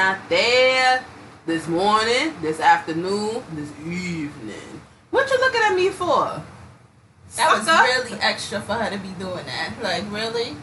out there? This morning, this afternoon, this evening. What you looking at me for? That was really extra for her to be doing that. Like, really?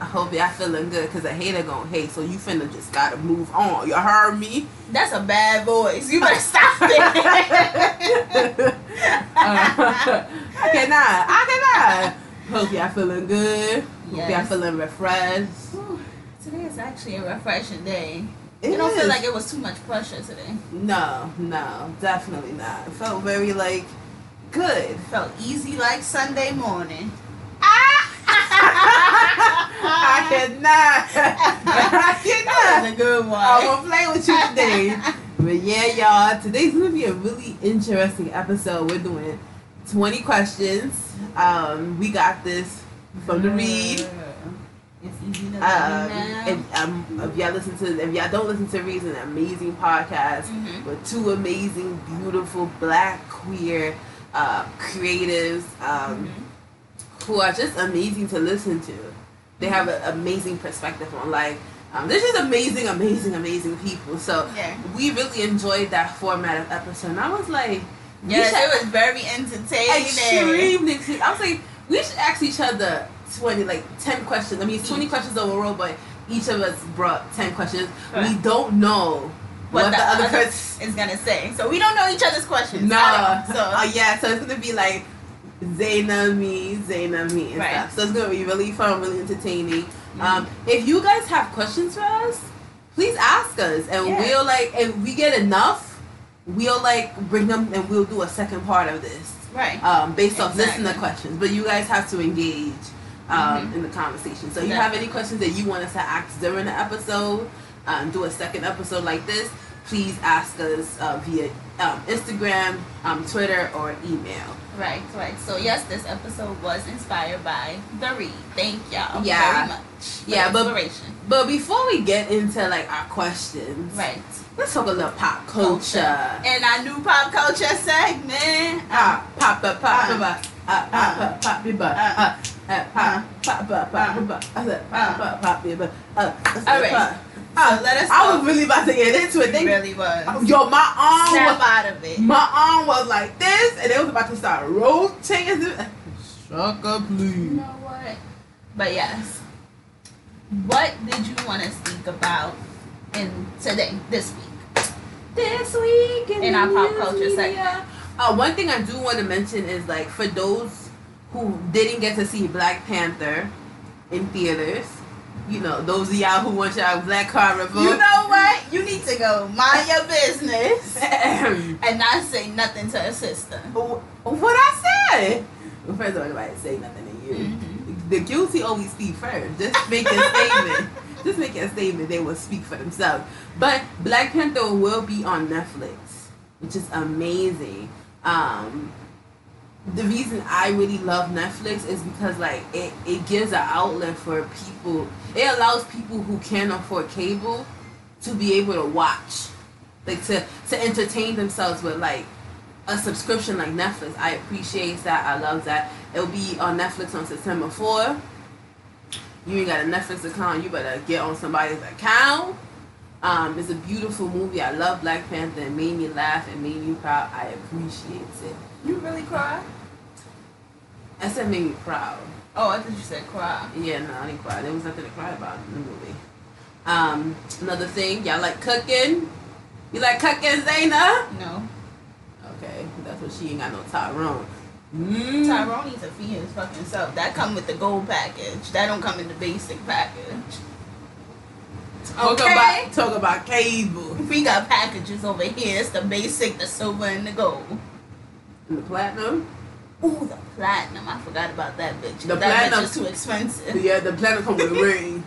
I hope y'all feeling good because a hater gonna hate, so you finna just gotta move on. You heard me? That's a bad voice. You better stop it. I cannot. I cannot. Hope y'all feeling good. Hope y'all feeling refreshed. Whew, Today is actually a refreshing day. It you don't feel like it was too much pressure today. No, no, definitely not. It felt very like good. Felt easy like Sunday morning. I cannot. I cannot. That was a good one. I won't play with you today. But yeah, y'all, today's gonna be a really interesting episode. We're doing 20 questions. Um, we got this from the read. It's easy to Um, if, um, if y'all listen to, if y'all don't listen to Read's an amazing podcast Mhm. with two amazing, beautiful black queer uh, creatives um, Mhm. who are just amazing to listen to. They have an amazing perspective on life. Um, they're just amazing, amazing, amazing people. So Yeah. we really enjoyed that format of episode. And I was like, should- it was very entertaining. extremely. I was like, we should ask each other twenty, like ten questions. I mean, it's twenty Each. questions overall, but each of us brought ten questions. We don't know what, the, other person. is gonna say. So we don't know each other's questions. No, at. So uh, yeah, so it's gonna be like Zayna me, Zayna me, and Right. stuff. So it's gonna be really fun, really entertaining. Mm-hmm. Um, if you guys have questions for us, please ask us, and Yeah. we'll like, if we get enough, we'll like bring them, and we'll do a second part of this. right. um, based off Exactly. listener questions. But you guys have to engage um, Mhm. in the conversation. So if you have any questions that you want us to ask during the episode, um, do a second episode like this, please ask us uh, via um, Instagram, um, Twitter, or email. Right, right. So yes, this episode was inspired by the read. Thank y'all Yeah. very much. Yeah, but- inspiration. But before we get into like our questions, Right. let's talk a little pop culture. And our new pop culture segment. Ah, pop, pop, pop, Uh, pop, ah, pop, pop, pop, pop, uh, ah, ah, pop, pop, pop, pop, pop, I said, pop, pop, pop, pop, I said, All right. pop. So let us I was really about to get into it. It They, really was. yo, my arm Snap was, out of it. my arm was like this, and it was about to start rotating. Sucker, You please. know what? But yes. What did you want to speak about in today, this week? This week in, In our pop culture media. segment. Uh, one thing I do want to mention is like for those who didn't get to see Black Panther in theaters, you know, those of y'all who want y'all Black Carnival. You know what? You need to go mind your business and not say nothing to a sister. what I said? Well, first of all, nobody say nothing to you. Mhm. The guilty always speak first. Just make a statement. Just make a statement. They will speak for themselves. But Black Panther will be on Netflix, which is amazing. Um, the reason I really love Netflix is because like it, it gives an outlet for people. It allows people who can't afford cable to be able to watch, like to to entertain themselves with like a subscription like Netflix. I appreciate that. I love that. It'll be on Netflix on September 4. You ain't got a Netflix account, you better get on somebody's account. Um, it's a beautiful movie. I love Black Panther. It made me laugh. It made me proud. I appreciate it. You really cry? I said made me proud. Oh, I thought you said cry. Yeah, no, I didn't cry. There was nothing to cry about in the movie. Um, another thing, y'all like cooking? You like cooking, Zayna? No. Okay, that's what she ain't got no Tyrone. Mm. Tyrone needs to feed his fucking self. That come with the gold package. That don't come in the basic package. Talk Okay. about talk about cable We got packages over here. It's the basic, the silver, and the gold. and the platinum. Ooh, the platinum. I forgot about that bitch. The that platinum- bitch is too expensive. Yeah, the platinum come with a ring.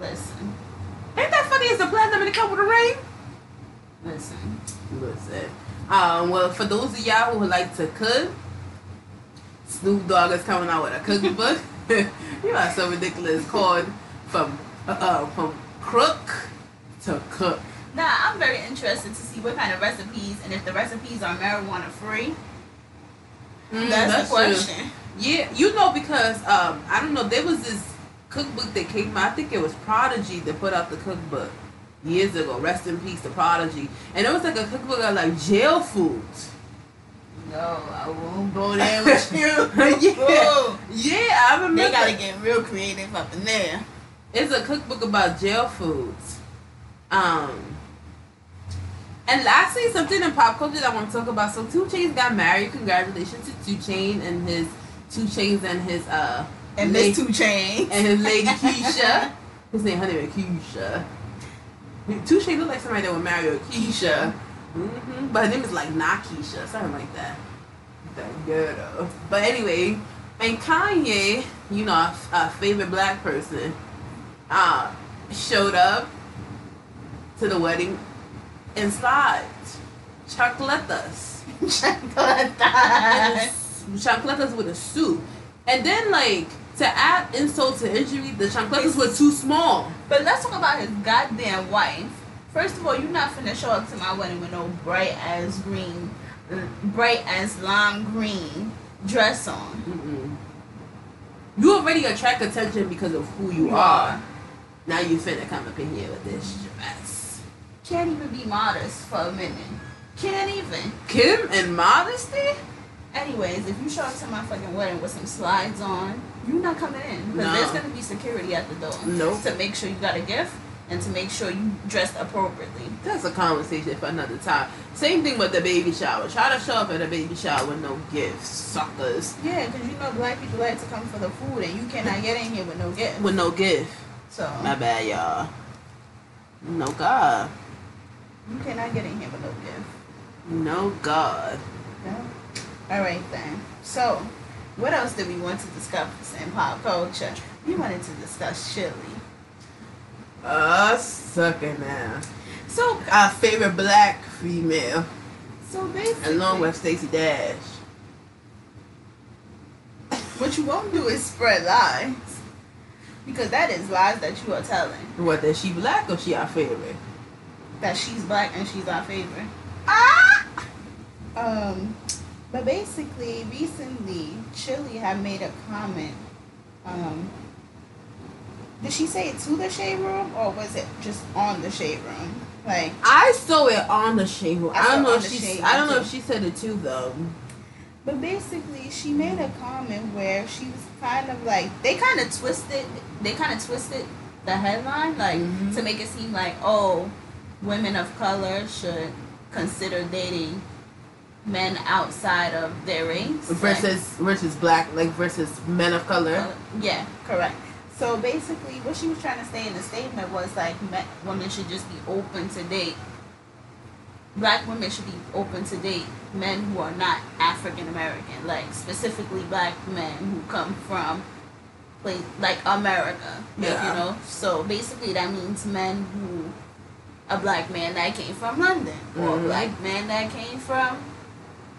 Listen, Ain't that funny? It's the platinum and it come with a ring. listen. Listen. Um, well, for those of y'all who would like to cook, Snoop Dogg is coming out with a cookbook. you are so ridiculous. Called from uh, uh, from crook to cook. Nah, I'm very interested to see what kind of recipes and if the recipes are marijuana free. Mm, that's, the true. question. Yeah, you know because um, I don't know. There was this cookbook that came out. I think it was Prodigy that put out the cookbook. years ago. Rest in peace, the Prodigy. And it was like a cookbook of like jail foods. No, I won't go there with you. yeah, yeah, I remember. They gotta get real creative up in there. It's a cookbook about jail foods. Um, and lastly, something in pop culture that I want to talk about. So, 2 Chainz got married. Congratulations to 2 Chainz and his 2 Chainz and his uh And lady, Miss Two Chain. and his lady Keisha. his name, honey Keisha. 2 Chainz look like somebody that would marry a Keisha. hmm But her name is like not Keisha, something like that. That ghetto. But anyway, and Kanye, you know, our, our favorite black person, uh, showed up to the wedding in slides, chocolatas, chocolatas with a soup. and then like to add insult to injury, the chocolatas were too small. But let's talk about his goddamn wife. First of all, you're not finna show up to my wedding with no bright ass green, bright ass lime green dress on. Mm-mm. You already attract attention because of who you are. Now you finna come up in here with this. Can't even be modest for a minute. Can't even. Kim and modesty? Anyways, if you show up to my fucking wedding with some slides on, you're not coming in. Because No. there's gonna be security at the door. Nope. To make sure you got a gift and to make sure you dressed appropriately. That's a conversation for another time. Same thing with the baby shower. Try to show up at a baby shower with no gifts, suckers. Yeah, because you know black people like to come for the food and you cannot get in here with no gift. With no gift. So My bad, y'all. No God. You cannot get in here with no gift. No God. No? Alright then. So what else did we want to discuss in pop culture? We wanted to discuss Chilli. Uh, sucker now. So Our favorite black female, so basically along with Stacey Dash. what you won't do is spread lies. Because that is lies that you are telling. What, that she black or she our favorite? That she's black and she's our favorite. Ah! Um, but basically, recently, Chilli had made a comment. Um, did she say it to the shade room or was it just on the shade room? Like, I saw it on the shade. room. I I, don't know if she. I don't know if she said it too though. but basically, she made a comment where she was kind of like they kind of twisted. They kind of twisted the headline like Mhm. to make it seem like oh, women of color should consider dating men outside of their race Like, Versus versus black, like versus men of color. Uh, yeah, correct. So basically, what she was trying to say in the statement was like, me- women should just be open to date. Black women should be open to date men who are not African American, like specifically black men who come from, like, like America. Yeah. you know. So basically, that means men who, a black man that came from London, or a Mhm. black man that came from,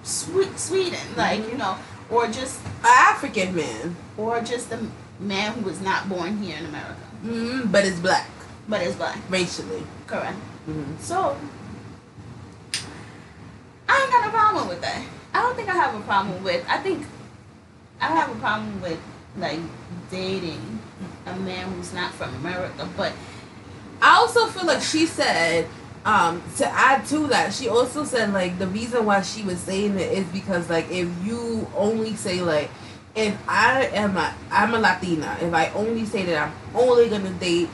Sweden, like Mhm. you know, or just An African man, or just a man who was not born here in America, mm, but it's black but is black. racially. Correct. Mm-hmm. So, I ain't got a problem with that. I don't think I have a problem with. I think I have a problem with like dating a man who's not from America, but I also feel like she said, um, to add to that, she also said like the reason why she was saying it is because like if you only say like if I am a I'm a Latina, if I only say that I'm only gonna date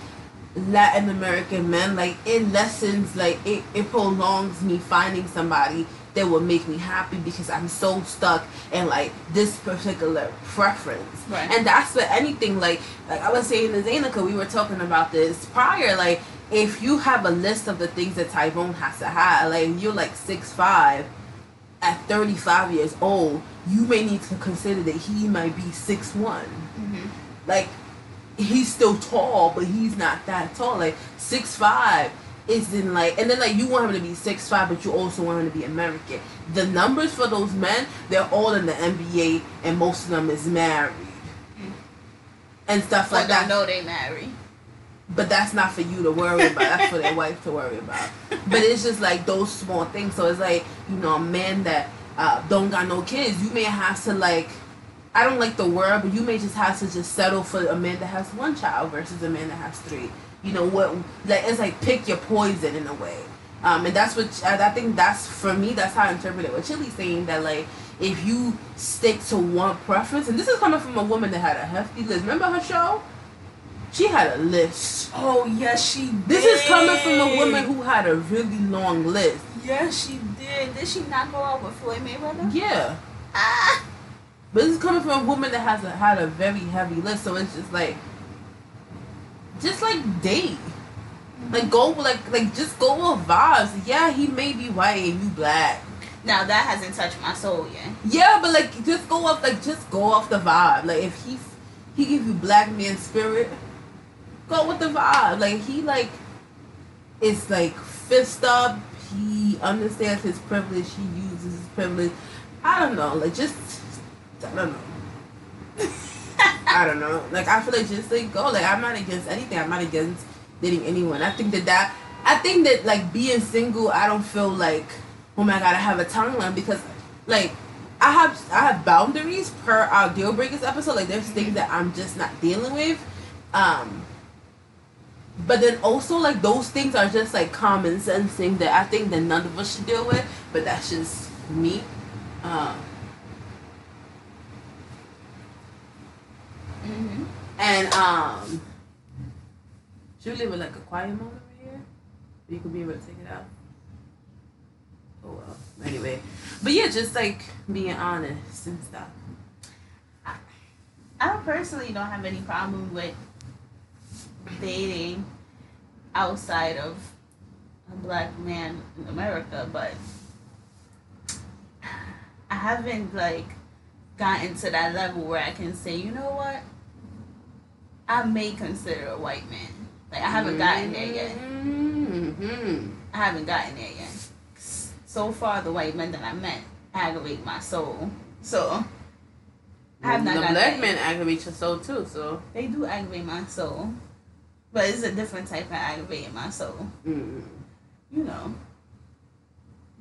Latin American men, like it lessens like it, it prolongs me finding somebody that will make me happy because I'm so stuck in like this particular preference. Right. And that's for anything like like I was saying to Zanika, we were talking about this prior, like if you have a list of the things that Tyrone has to have, like you're like six five at thirty five years old, you may need to consider that he might be six one. Mm-hmm. Like he's still tall, but he's not that tall. Like six five isn't like and then like you want him to be six five but you also want him to be American. The numbers for those men, they're all in the NBA and most of them is married. And stuff I like don't that. know they marry. But that's not for you to worry about. That's for their wife to worry about. But it's just like those small things. So it's like, you know, a man that uh, don't got no kids, you may have to like, I don't like the word, but you may just have to just settle for a man that has one child versus a man that has three. You know what? Like it's like pick your poison in a way. Um, and that's what I, think. That's for me. That's how I interpret it. What Chilli's saying that like if you stick to one preference, and this is coming from a woman that had a hefty list. Remember her show? She had a list. Oh yes, she did. This is coming from a woman who had a really long list. Yes, she did. Did she not go out with Floyd Mayweather? Yeah. Ah. But this is coming from a woman that has a, had a very heavy list, so it's just like, just like date, like go like like just go with vibes. Yeah, he may be white and you black. Now that hasn't touched my soul yet. Yeah, but like just go off like just go off the vibe. Like if he he give you black man spirit, go with the vibe. Like he like is like fist up. He understands his privilege. He uses his privilege. I don't know. Like just I don't know. I don't know. Like I feel like just like go. Like I'm not against anything. I'm not against dating anyone. I think that that I think that like being single. I don't feel like oh my god I have a timeline because like I have I have boundaries per our deal breakers episode. Like there's things that I'm just not dealing with. Um but then also like those things are just like common sense things that I think that none of us should deal with. But that's just me. Um Mm-hmm. And um should we live it like a quiet moment over here? You could be able to take it out. Oh well. Anyway. But yeah, just like being honest and stuff. I don't personally don't have any problem with dating outside of a black man in America, but I haven't like gotten to that level where I can say, you know what? I may consider a white man. Like I haven't gotten there yet. Mm-hmm. I haven't gotten there yet. So far, the white men that I met aggravate my soul. So I have not the gotten black men aggravate your soul too, so They do aggravate my soul, but it's a different type of aggravating my soul. mm. You know.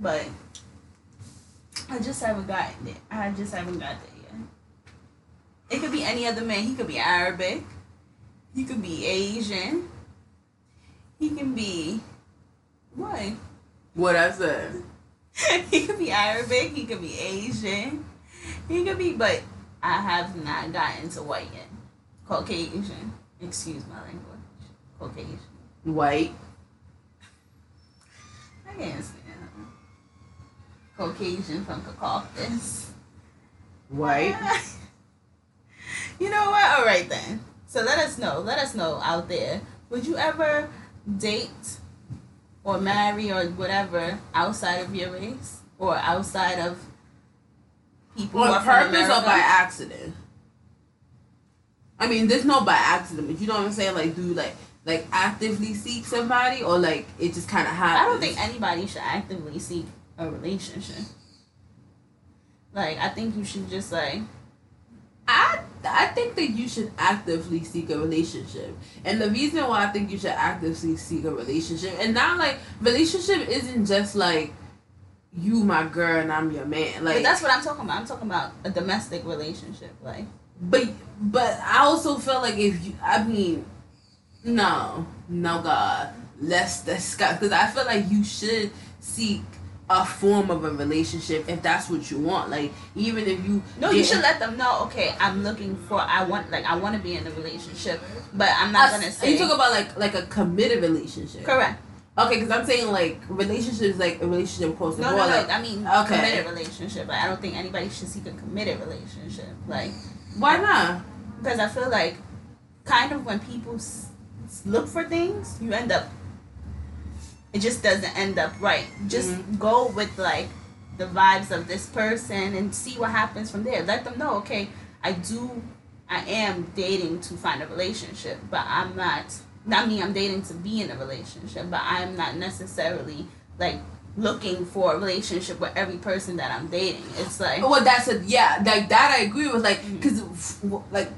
But I just haven't gotten it. I just haven't got there yet. It could be any other man. He could be Arabic. He could be Asian. He can be what? what I said. he could be Arabic. He could be Asian. He could be, but I have not gotten to white yet. Caucasian. Excuse my language. Caucasian. White. I can't stand him. Caucasian from Caucasus. White. you know what? All right then. So let us know. Let us know out there. Would you ever date or marry or whatever outside of your race or outside of people On purpose or by accident? I mean, there's no by accident, but you know what I'm saying? Like, do you like like actively seek somebody, or like it just kind of happens? I don't think anybody should actively seek a relationship. Like I think you should just like I I think that you should actively seek a relationship, and the reason why I think you should actively seek a relationship, and not like relationship isn't just like you my girl and I'm your man. Like but that's what I'm talking about. I'm talking about a domestic relationship. Like But but I also feel like if you, I mean, no, no, God, let's discuss because I feel like you should seek a form of a relationship if that's what you want. Like even if you no, you should let them know. Okay, I'm looking for. I want like I want to be in a relationship, but I'm not Us- gonna say you talk about like like a committed relationship? correct. Okay, because I'm saying like relationships like a relationship across the No, board. no. like, I mean okay. committed relationship. Like, I don't think anybody should seek a committed relationship. Like why not? because I feel like kind of when people s- look for things, you end up. It just doesn't end up right. Just Mhm. go with like the vibes of this person and see what happens from there. Let them know, okay, I do, I am dating to find a relationship, but I'm not. Not me. I'm dating to be in a relationship, but I'm not necessarily like looking for a relationship with every person that I'm dating. It's like Well, that's a yeah, like that I agree with. Like, Mhm. cause like,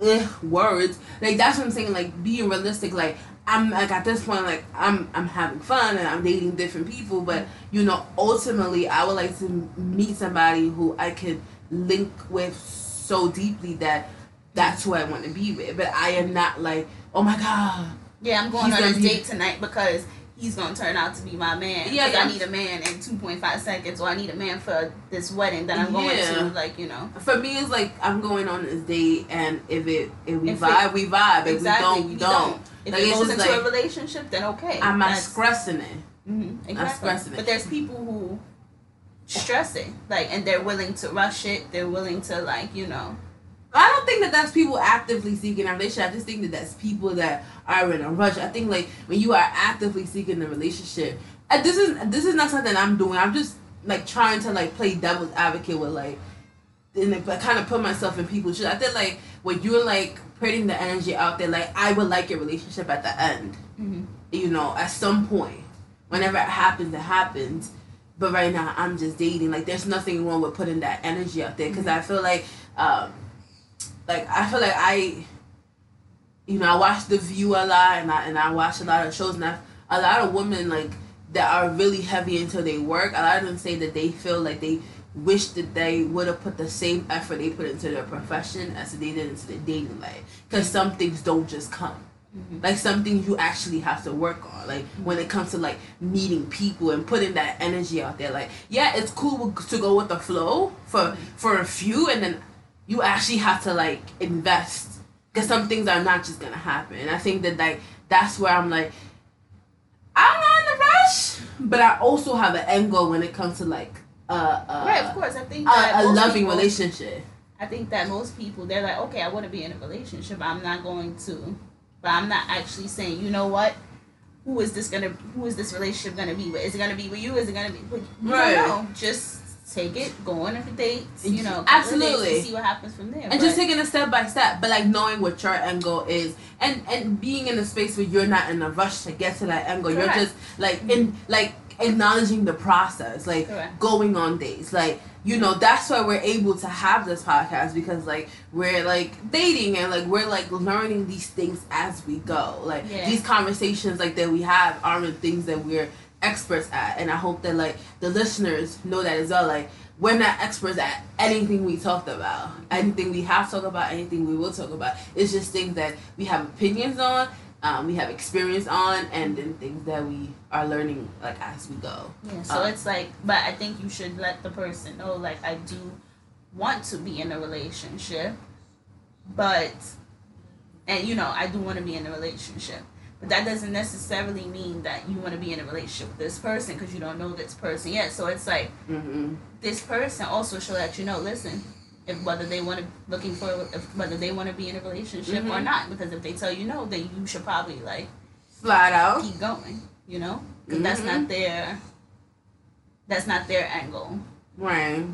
eh, words. Like that's what I'm saying. Like being realistic. Like I'm like at this point, like I'm I'm having fun and I'm dating different people. But you know, ultimately, I would like to meet somebody who I could link with so deeply that that's who I want to be with. But I am not like, oh my god. Yeah, I'm going on gonna be- date tonight because he's gonna turn out to be my man. Yeah, Yeah. I need a man in 2.5 seconds, or I need a man for this wedding that I'm going Yeah. to. Like you know, For me, it's like I'm going on this date, and if it if we If it- vibe, we vibe. If exactly. we don't, we, don't. If Like, it goes into a relationship, then okay. I'm not stressing it. Mhm, exactly. stressing it. But there's people who stress it, like, and they're willing to rush it. They're willing to like you know. I don't think that that's people actively seeking a relationship. I just think that that's people that are in a rush. I think like when you are actively seeking a relationship, and this is this is not something I'm doing. I'm just like trying to like play devil's advocate with like, and like, kind of put myself in people's shoes. I think like when you're like putting the energy out there, like I would like your relationship at the end. Mhm. You know, at some point, whenever it happens, it happens. But right now, I'm just dating. Like, there's nothing wrong with putting that energy out there because I feel like, um, like I feel like I, you know, I watch The View a lot, and I and I watch a lot of shows, and I, a lot of women like that are really heavy into their work. A lot of them say that they feel like they wish that they would have put the same effort they put into their profession as they did into their dating life. Because some things don't just come. Mm-hmm. Like some things you actually have to work on. Like mm-hmm. when it comes to like meeting people and putting that energy out there. Like yeah, it's cool to go with the flow for mm-hmm. for a few, and then you actually have to like invest because some things are not just gonna happen. And I think that like that's where I'm like, I'm not in a rush, but I also have an end goal when it comes to like uh, uh right, of course. I think that a, a loving people- relationship. I think that most people they're like, okay, I want to be in a relationship. I'm not going to, but I'm not actually saying, you know what? Who is this gonna? Who is this relationship gonna be with? Is it gonna be with you? Is it gonna be? With, you Right. know. Just take it, go on a date. You know, Absolutely. see what happens from there. and just taking it step by step but like knowing what your end goal is and and being in a space where you're not in a rush to get to that goal Correct. you're just like in like acknowledging the process like Correct. going on dates. Like you know that's why we're able to have this podcast because like we're like dating and like we're like learning these things as we go. Like Yeah. these conversations like that we have aren't things that we're experts at. And i hope that like the listeners know that as well. Like we're not experts at anything we talked about. Anything we have talked about anything we will talk about. It's just things that we have opinions on um, we have experience on and then things that we are learning like as we go Yeah, so Uh, it's like, but I think you should let the person know, like, I do want to be in a relationship, but, and you know, I do want to be in a relationship. But that doesn't necessarily mean that you want to be in a relationship with this person because you don't know this person yet. So it's like, mm-hmm. this person also should let you know, listen, if whether they want to, looking for, if, whether they want to be in a relationship or Mhm. not. Because if they tell you no, then you should probably, like, slide out keep going, you know? Because that's Mhm. not their, that's not their angle. right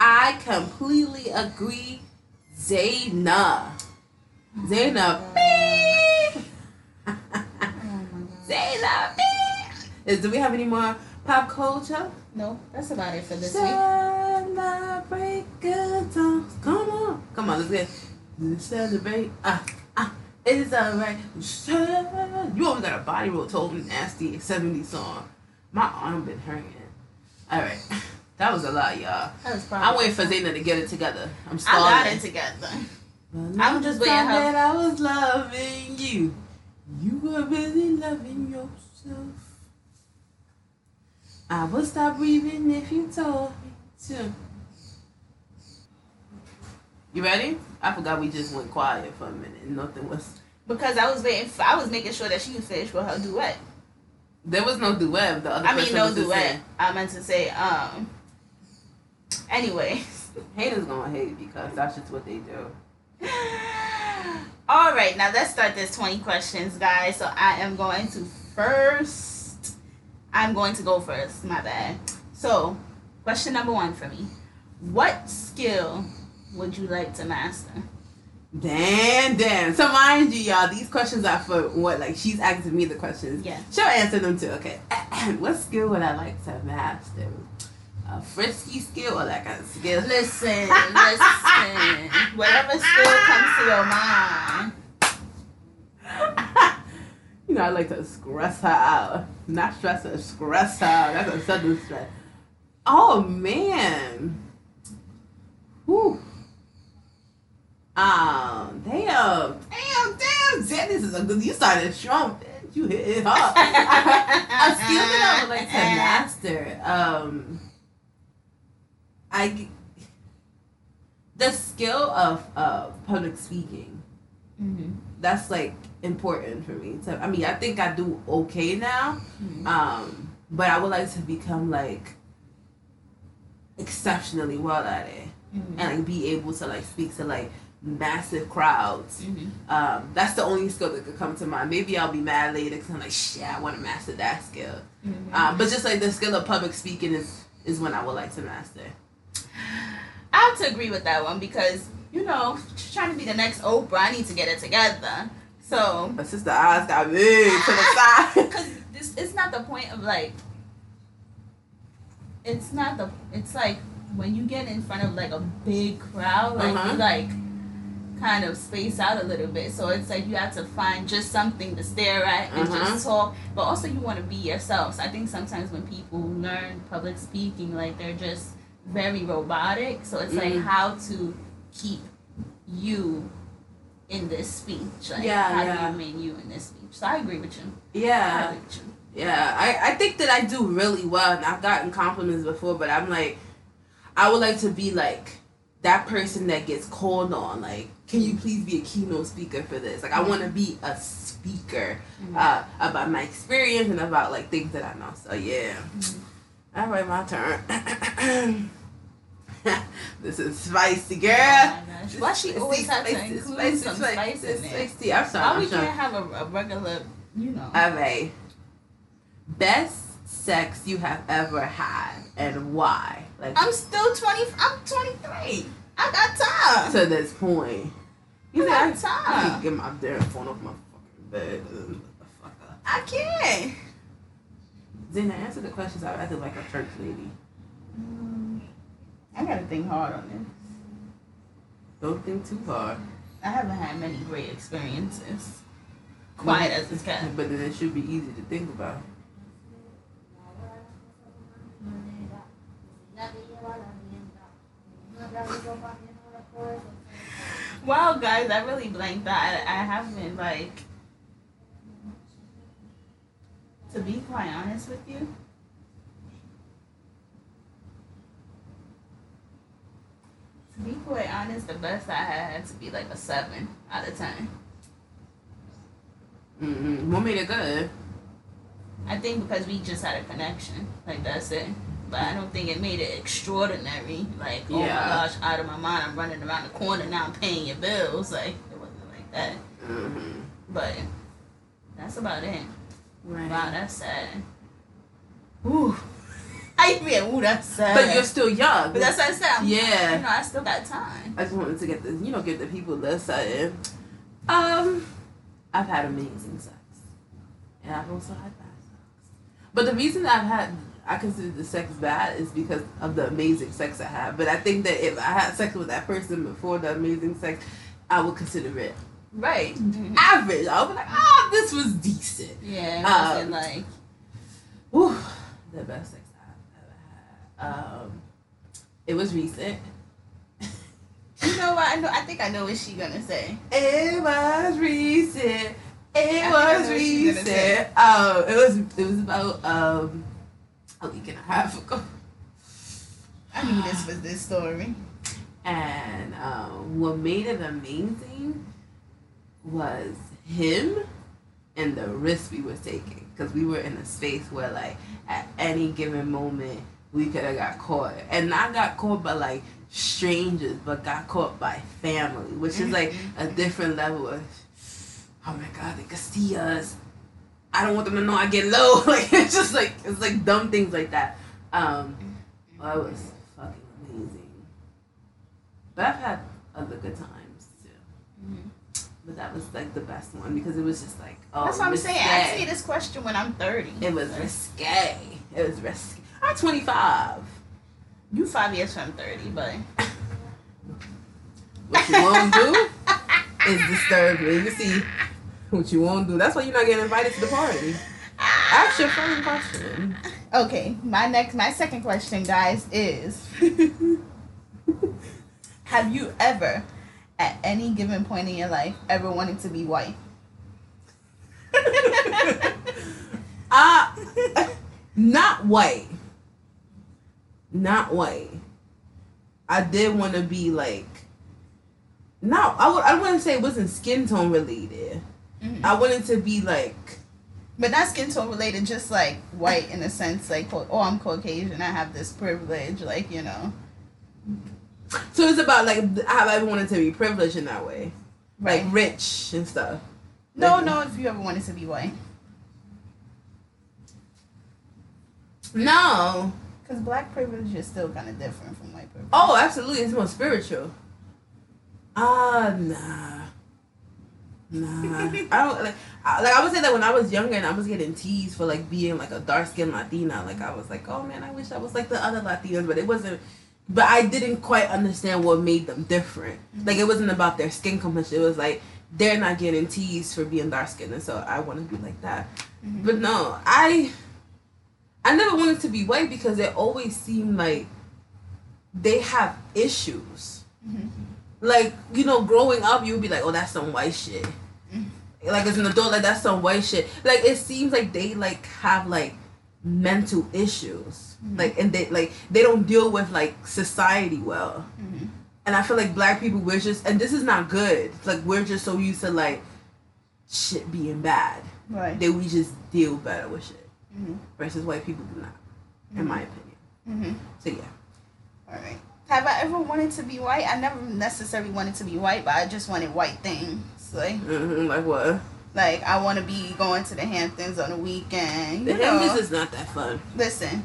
i completely agree Zayna. Zayna. beep. Zayna. beep. Is, do we have any more pop culture? No, that's about it for this week. Celebrate good times. Come on. Come on, let's get let's celebrate. Ah, ah, it's alright. You always got a body roll told nasty 70s song. My arm been hurting. Alright. That was a lot, y'all. That was probably I'm waiting for Zayna to get it together. I'm I stalling. got it together. I'm just waiting her- that I was loving you. You were really loving yourself. I would stop breathing if you told me to. You ready? I forgot we just went quiet for a minute. and Nothing was. Because I was waiting. For, I was making sure that she was finished with her duet. There was no duet. The other I mean, no duet. I meant to say. Um. Anyway. Haters gonna hate because that's just what they do. All right, now let's start this 20 questions, guys. So I am going to first. I'm going to go first. My bad. So, question number one for me: What skill would you like to master? Damn, damn. So mind you, y'all, these questions are for what? Like she's asking me the questions. Yeah. She'll answer them too. Okay. what skill would I like to master? A frisky skill or like a skill? Listen, listen. Whatever skill comes to your mind. You know, I like to stress her out. Not stress her, stress her out. That's a sudden stress. Oh man. Whew. Um, damn, damn, damn. Zen, this is a good. You started strong. bitch. You hit it hard. a skill that I would like to master. Um, I the skill of uh public speaking. Mhm. That's like important for me. So I mean, I think I do okay now. Mhm. Um, but I would like to become like exceptionally well at it Mhm. and like be able to like speak to like massive crowds. Mhm. Um, that's the only skill that could come to mind. Maybe I'll be mad later because I'm like, shit, I want to master that skill. Mhm. Um, but just like the skill of public speaking is is when I would like to master. I have to agree with that one because you know, trying to be the next Oprah, I need to get it together. So, My sister eyes got big to the side. because this, it's not the point of like, it's not the, it's like when you get in front of like a big crowd, like Uh-huh. you like kind of space out a little bit. So it's like you have to find just something to stare at and Uh-huh. just talk, but also you want to be yourself. So I think sometimes when people learn public speaking, like they're just very robotic. So it's like Mhm. how to keep you in this speech. Like Yeah, how yeah. do you remain you in this speech? So I agree with you. I Yeah. agree with you. Yeah, I, I think that I do really well, and I've gotten compliments before, but I'm like, I would like to be like that person that gets called on. Like, can you please be a keynote speaker for this? Like, I want to be a speaker Mhm. uh, about my experience and about like things that I know. So yeah, Mhm. all right, my turn. this is spicy, girl. Oh. Why she always to spicy, include spicy, some spicy, spice in there? spicy. I'm sorry. Why I'm we sorry. can't have a, a regular, you know? Okay. Best sex you have ever had and why? Like I'm still 20. I'm 23. I got time. to this point. You I I, got I time. to get my damn phone off my fucking bed. Ugh, fuck up. I can't. Zena, answer the questions I acted like a church lady. I gotta think hard on this. Don't think too hard. I haven't had many great experiences. Quiet as it's kept. But then it should be easy to think about. Wow, guys, I really blanked out. I, I haven't like. To be quite honest with you, to be quite honest, the best I had had to be like a seven out of ten. Mm-hmm. What made it good? I think because we just had a connection, like that's it. But I don't think it made it extraordinary. Like, oh Yeah. my gosh, out of my mind, I'm running around the corner now, I'm paying your bills. Like, it wasn't like that. Mm-hmm. But that's about it. Right. Wow, that's sad. Ooh. Mean, ooh, that's sad. But you're still young. But that's what I said. I'm, Yeah. You know, I still got time. I just wanted to get the you know get the people this something. Um, I've had amazing sex, and I've also had bad sex. But the reason I've had I consider the sex bad is because of the amazing sex I have. But I think that if I had sex with that person before the amazing sex, I would consider it Right. average. I would be like, ah, this was decent. Yeah. Um, like, Whew, the best sex had. Um, it was recent. you know what? I know. I think I know what she gonna say. It was recent. It I was think I know what she's gonna say. recent. Um, it was it was about um a week and a half ago, I knew this was this story. and um, what made it amazing was him and the risk we were taking because we were in a space where like at any given moment we could have got caught. And not got caught by like strangers but got caught by family which is like a different level of oh my god they could see us. I don't want them to know i get low. Like it's just like it's like dumb things like that. Um well, it was fucking amazing. But i've had other good times too. Mhm. but that was like the best one because it was just like oh That's what I'm saying. Ask me this question when I'm 30. it was risque. It was risque i'm 25 You five years from 30, but what you won't do is disturb me you see what you won't do that's why you're not getting invited to the party ask your first question okay. My next, my second question, guys, is: Have you ever at any given point in your life ever wanted to be white? uh not white. Not white. I did want to be like no, I would I wouldn't say it wasn't skin tone related. Mhm. I wanted to be like But not skin tone related, just like white in a sense, like oh I'm Caucasian, I have this privilege, like you know, so it's about like how I wanted to be privileged in that way. right? Like rich and stuff. no, Like- no, if you ever wanted to be white, No. Because black privilege is still kind of different from white privilege. Oh, absolutely. It's more spiritual. Ah, nah. Nah. I don't like I, like I would say that when I was younger and I was getting teased for like being like a dark skinned Latina, like I was like, Oh man, I wish I was like the other Latinas, but it wasn't but I didn't quite understand what made them different. Like it wasn't about their skin complexion. It was like they're not getting teased for being dark skinned and so I wanna be like that. Mhm. But no, I I never wanted to be white because it always seemed like they have issues. Mhm. Like, you know, growing up you would be like, Oh, that's some white shit. Mhm. Like as an adult, like that's some white shit. Like it seems like they like have like mental issues. Mhm. Like and they like they don't deal with like society well. Mhm. And I feel like black people we're just and this is not good. Like we're just so used to like shit being bad Right. that we just deal better with shit Mhm. versus white people do not, in my opinion. Mhm. So yeah, All right. Have I ever wanted to be white? I never necessarily wanted to be white, but I just wanted white things. Like, hmm like what? like I want to be going to the Hamptons on the weekend. The know, Hamptons is not that fun. listen,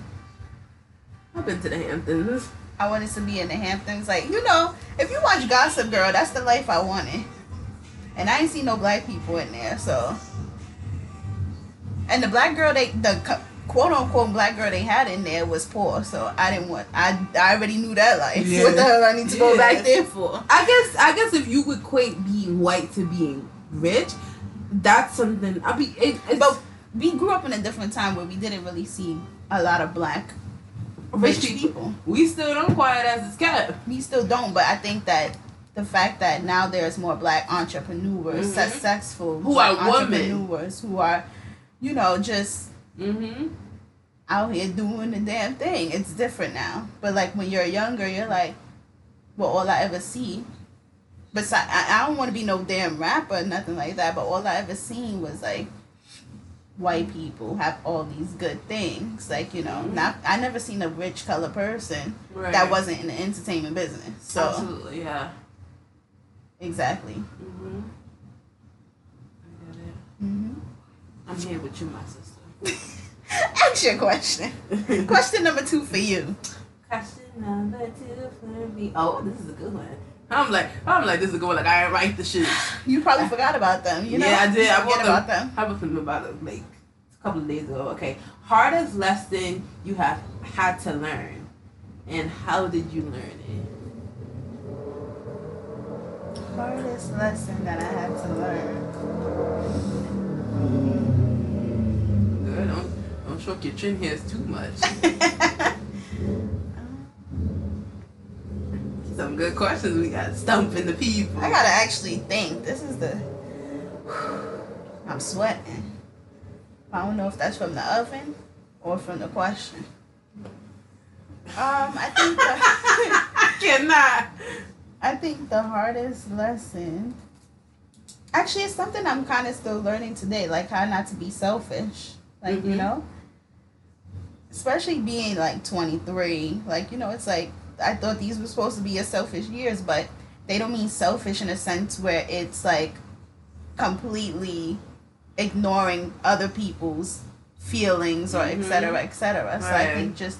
I've been to the Hamptons. I wanted to be in the Hamptons. Like, you know, if you watch Gossip Girl, that's the life I wanted. And I ain't see no black people in there, so. And the black girl they the quote unquote black girl they had in there was poor, so I didn't want. I I already knew that life. Yeah. What the hell I need to go back there for? I guess I guess if you would equate being white to being rich, that's something. I be it, But we grew up in a different time where we didn't really see a lot of black rich people. we still don't quiet as it's kept. We still don't, but I think that the fact that now there's more black entrepreneurs, Mhm. successful Who are women. entrepreneurs who are, you know, just Mm-hmm. out here doing the damn thing. It's different now. But like when you're younger, you're like, well, all I ever see. Besides, I, I don't want to be no damn rapper, nothing like that. But all I ever seen was like white people have all these good things. Like you know, Mhm. not I never seen a rich color person Right. that wasn't in the entertainment business. So absolutely yeah. exactly. Mm-hmm. I get it. hmm I'm here with you, my sister. Ask your question. question number two for you. Question number two for me. Oh, this is a good one. I'm like, I'm like, this is a good one. Like, I didn't write the shit. You probably forgot about them. You know, yeah, I did. I forgot about them. them. I was thinking about it like a couple of days ago. Okay, hardest lesson you have had to learn, and how did you learn it? Hardest lesson that I had to learn. Hmm. Good. Don't don't stroke your chin hairs too much. Some good questions. We got stumping the people. I gotta actually think. This is the. I'm sweating. I don't know if that's from the oven or from the question. Um, I think the, I cannot. I think the hardest lesson. Actually, it's something I'm kind of still learning today, like how not to be selfish. Like you Mhm. know, especially being like 23. Like you know, it's like I thought these were supposed to be your selfish years, but they don't mean selfish in a sense where it's like completely ignoring other people's feelings or et Mhm. cetera, et cetera. So I think just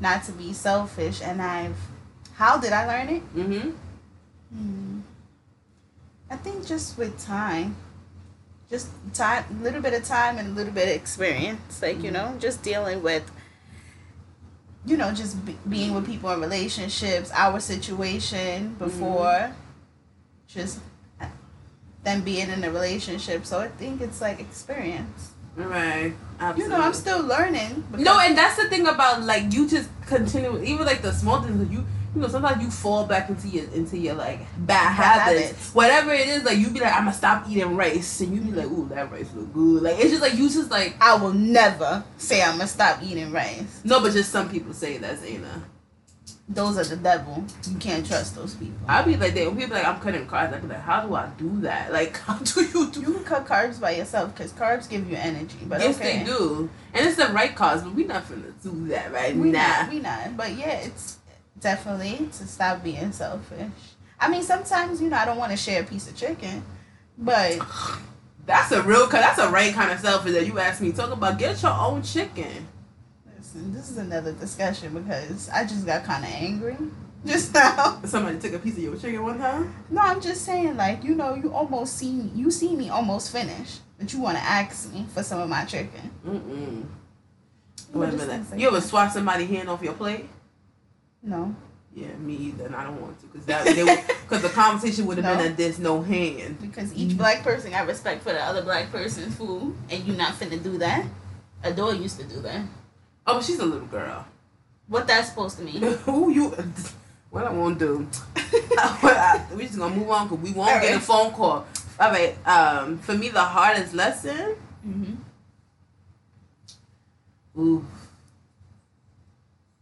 not to be selfish. And I've, how did I learn it? Mm-hmm. Hmm. I think just with time, just time, a little bit of time and a little bit of experience. Like you mm-hmm. know, just dealing with, you know, just be, being with people in relationships, our situation mm-hmm. before, just them being in a relationship. So I think it's like experience. Right. Absolutely. You know, I'm still learning. No, and that's the thing about like you just continue even like the small things that you you know sometimes you fall back into your into your like bad, habits. habits. whatever it is. Like you be like, I'm gonna stop eating rice, and you be like, ooh, that rice look good. Like it's just like you just like I will never say I'm gonna stop eating rice. no, but just some people say that, Zayna. Those are the devil. You can't trust those people. I'll be like, they when people be like, I'm cutting carbs. I'd be like, how do I do that? Like, how do you do? You can cut carbs by yourself because carbs give you energy. But yes, okay. they do, and it's the right cause, but we not finna do that right We now. not, we not. But yeah, it's definitely to stop being selfish. I mean, sometimes you know I don't want to share a piece of chicken, but That's a real, that's a right kind of selfish that you asked me. To talk about get your own chicken. listen, this is another discussion because I just got kind of angry just now. Somebody took a piece of your chicken one time. No, I'm just saying, like you know, you almost see me, you see me almost finish, but you want to ask me for some of my chicken. Mm-mm. But Wait a minute. like You ever swat somebody hand off your plate? No. Yeah, me either, and I don't want to, cause that they because the conversation would have No. been that there's no hand. Because each black person got respect for the other black person's food, and you're not finna do that. Adore used to do that. Oh, but she's a little girl. What that's supposed to mean? Who you? What I won't do? we just gonna move on because we won't All get a phone call. All right. Um, for me, the hardest lesson. hmm Ooh.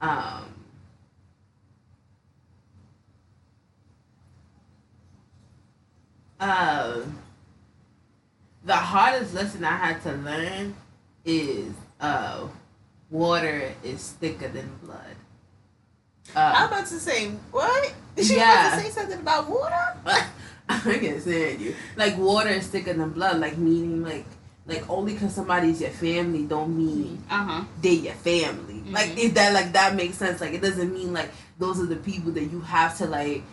Um. Uh, the hardest lesson I had to learn is uh, water is thicker than blood. I'm Uh, about to say what? She Yeah. about to say something about water? I can't stand you. Like water is thicker than blood. Like meaning like like only because somebody's your family don't mean Uh huh. they your family. Like Mhm. if that like that makes sense. Like it doesn't mean like those are the people that you have to like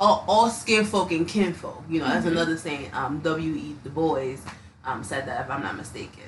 all, all skin folk and kinfolk. You know, that's Mhm. another saying. Um, W. E. Du Bois um said that if I'm not mistaken.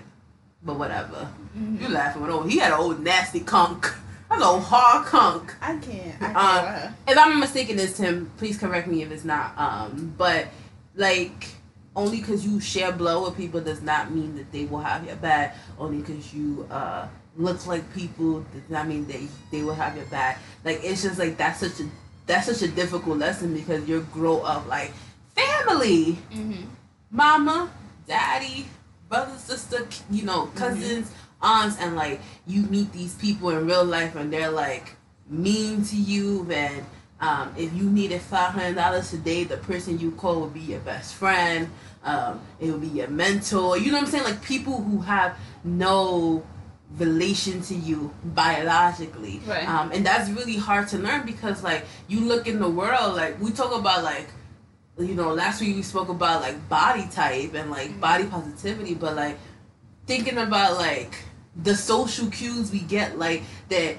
But whatever. You laughing with old. He had an old nasty conk. That's an old hard conk. I can't. I can't. Uh, with her. If I'm mistaken, it's Tim. Please correct me if it's not. Um, but like only because you share blood with people does not mean that they will have your back. Only because you uh look like people does not mean they they will have your back. Like it's just like that's such a that's such a difficult lesson because you grow up like family, Mhm. mama, daddy, brother, sister, you know, cousins, aunts, and like you meet these people in real life and they're like mean to you and um, if you needed five hundred dollars today, the person you call would be your best friend. Um, it would be your mentor. You know what I'm saying? Like people who have no relation to you biologically. Right. Um, and that's really hard to learn because like you look in the world, like we talk about like you know, last week we spoke about like body type and like Mhm. body positivity, but like thinking about like the social cues we get, like that,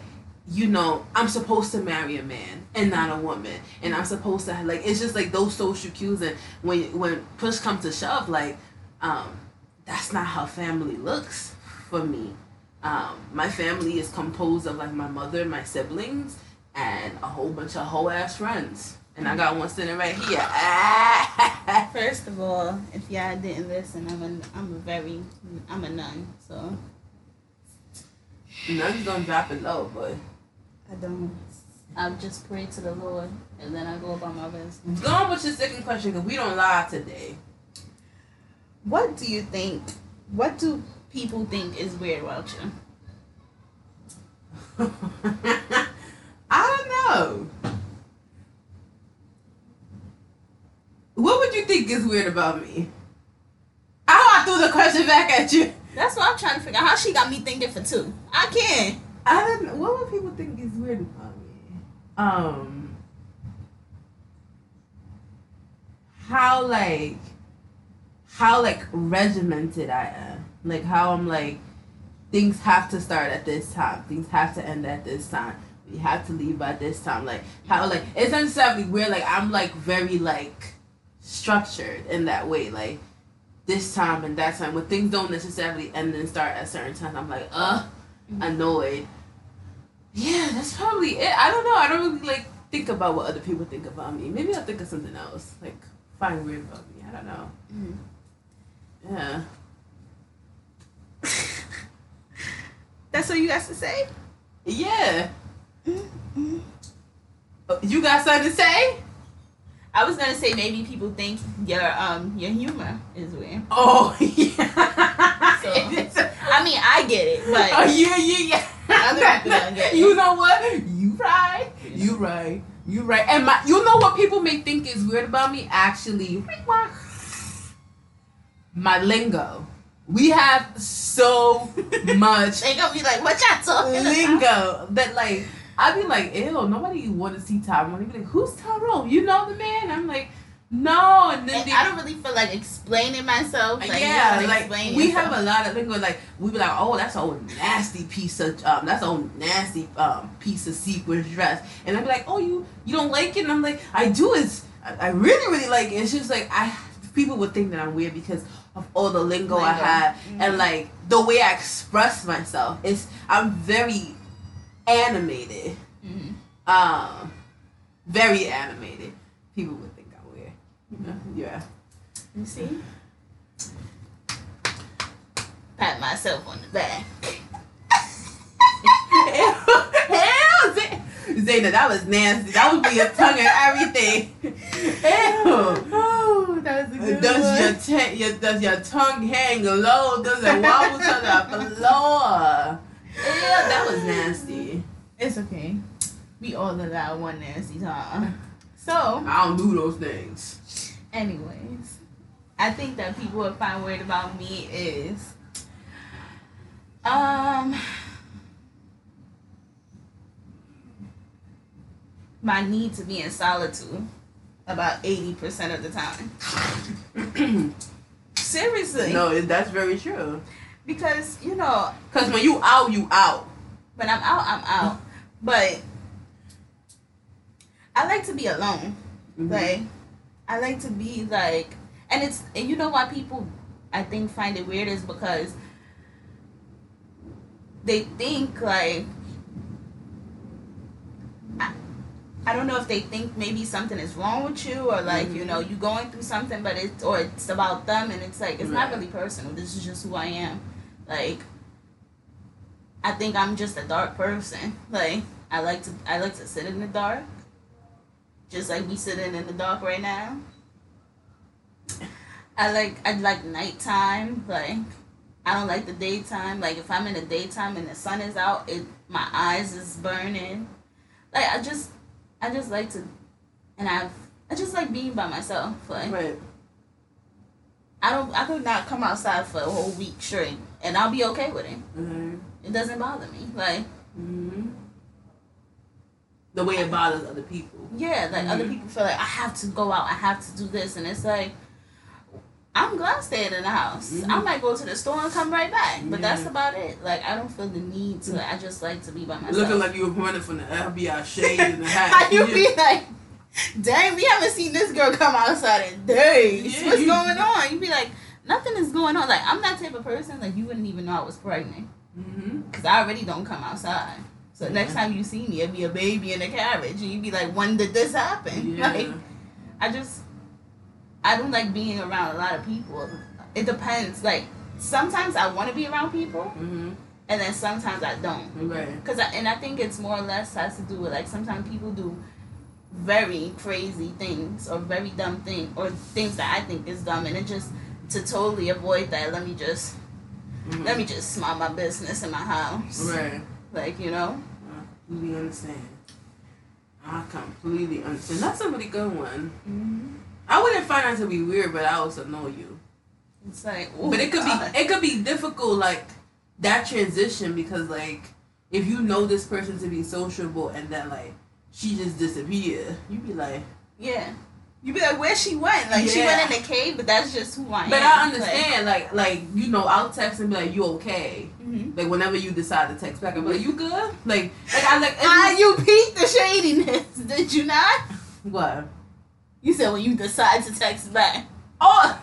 you know, I'm supposed to marry a man and not a woman, and I'm supposed to like it's just like those social cues, and when when push comes to shove, like um, that's not how family looks for me. Um, my family is composed of like my mother, my siblings, and a whole bunch of whole ass friends. And I got one sitting right here. First of all, if y'all didn't listen, I'm a I'm a very I'm a nun, so None's gonna drop it low, but I don't. I just pray to the Lord and then I go about my business. go on with your second question because we don't lie today. What do you think? What do people think is weird about you? I don't know. What would you think is weird about me? How I threw the question back at you. That's what I'm trying to figure out. How she got me thinking for two? I can't. I don't know. What would people think is weird about me? Um, how like, how like regimented I am. Like how I'm like, things have to start at this time. Things have to end at this time. We have to leave by this time. Like how like it's not necessarily weird. Like I'm like very like structured in that way. Like this time and that time when things don't necessarily end and start at certain times. I'm like, uh annoyed. Yeah, that's probably it. I don't know. I don't really like think about what other people think about me. Maybe I'll think of something else. Like find weird about me. I don't know. Mm. Yeah. That's what you got to say. Yeah. Mm-hmm. You got something to say? I was gonna say maybe people think your um your humor is weird. Oh yeah. So, I mean, I get it, but oh yeah, yeah, yeah. people don't get it. you know what? You right. You right. You right. And my, you know what people may think is weird about me? Actually, my lingo. We have so much they gonna be like, "What y'all talking about?" lingo that like I'd be like, ew, nobody want to see Tyrone. They'd be like, who's Tyrone? You know the man? I'm like, no. And then And they, I don't really feel like explaining myself. Like, yeah, like we yourself. have a lot of lingo. Like we be like, oh, that's a old nasty piece of um, that's a old nasty um piece of sequins dress, and I'd be like, oh, you you don't like it? And I'm like, I do. It's I, I really really like it. It's just like I people would think that I'm weird because of all the lingo, I Lingo. have Mhm. and like the way I express myself. It's I'm very animated. Mhm. Um, very animated. People would think I'm weird. Yeah. You see? Pat myself on the back. Zayna, that was nasty. That was your tongue and everything. Ew. Oh, that was a good Does one. your, ta- your does your tongue hang low? Does it wobble to the floor? Ew, that was nasty. It's okay. We all allow one nasty time. So, I don't do those things. anyways, I think that people would find weird about me is, um, my need to be in solitude about eighty percent of the time. Seriously, no, that's very true. because you know Cause when you out, you out. when I'm out, I'm out. But I like to be alone. Mhm. Like I like to be like, and it's and you know why people I think find it weird is because they think like I, I don't know if they think maybe something is wrong with you or like you Mhm. know you going through something but it's or it's about them and it's like it's not really personal this is just who I am like I think I'm just a dark person like I like to I like to sit in the dark just like we sitting in the dark right now I like I like nighttime. Like I don't like the daytime. Like if I'm in the daytime and the sun is out, it my eyes is burning. Like I just I just like to, and I've I just like being by myself. Like Right. I don't I could not come outside for a whole week straight, and I'll be okay with it. Mm-hmm. It doesn't bother me. Like hmm The way it bothers other people. yeah, like other Mhm. people feel like I have to go out, I have to do this, and it's like. I'm glad stay in the house. I Mhm. might go to the store and come right back, but that's about it. Like I don't feel the need to. I just like to be by myself. Looking like you were running from the FBI shade in the hat. How you be like, dang, we haven't seen this girl come outside in days. Yeah, What's you- going on? You'd be like, nothing is going on. Like I'm that type of person. Like you wouldn't even know I was pregnant hmm because I already don't come outside. So next time you see me, it'd be a baby in a carriage, and you'd be like, when did this happen? Yeah. Like I just, I don't like being around a lot of people. It depends. Like sometimes I want to be around people, hmm and then sometimes I don't. Right. Cause I, and I think it's more or less has to do with like sometimes people do very crazy things or very dumb things or things that I think is dumb and it just to totally avoid that let me just Mhm. let me just mind my business in my house Right. like you know I completely understand. I completely understand. That's a really good one. mm-hmm. I wouldn't find that to be weird, but I also know you. it's like but it could God. be it could be difficult like that transition because like if you know this person to be sociable and then like she just disappeared, you'd be like yeah you be like where she went like she went in the cave but that's just who I am But I understand like like you know, I'll text and be like, You okay? like, mhm. Like whenever you decide to text back, I'm like, You good? Like like I like ah you peeked the shadiness did you not what? You said when you decide to text back Oh,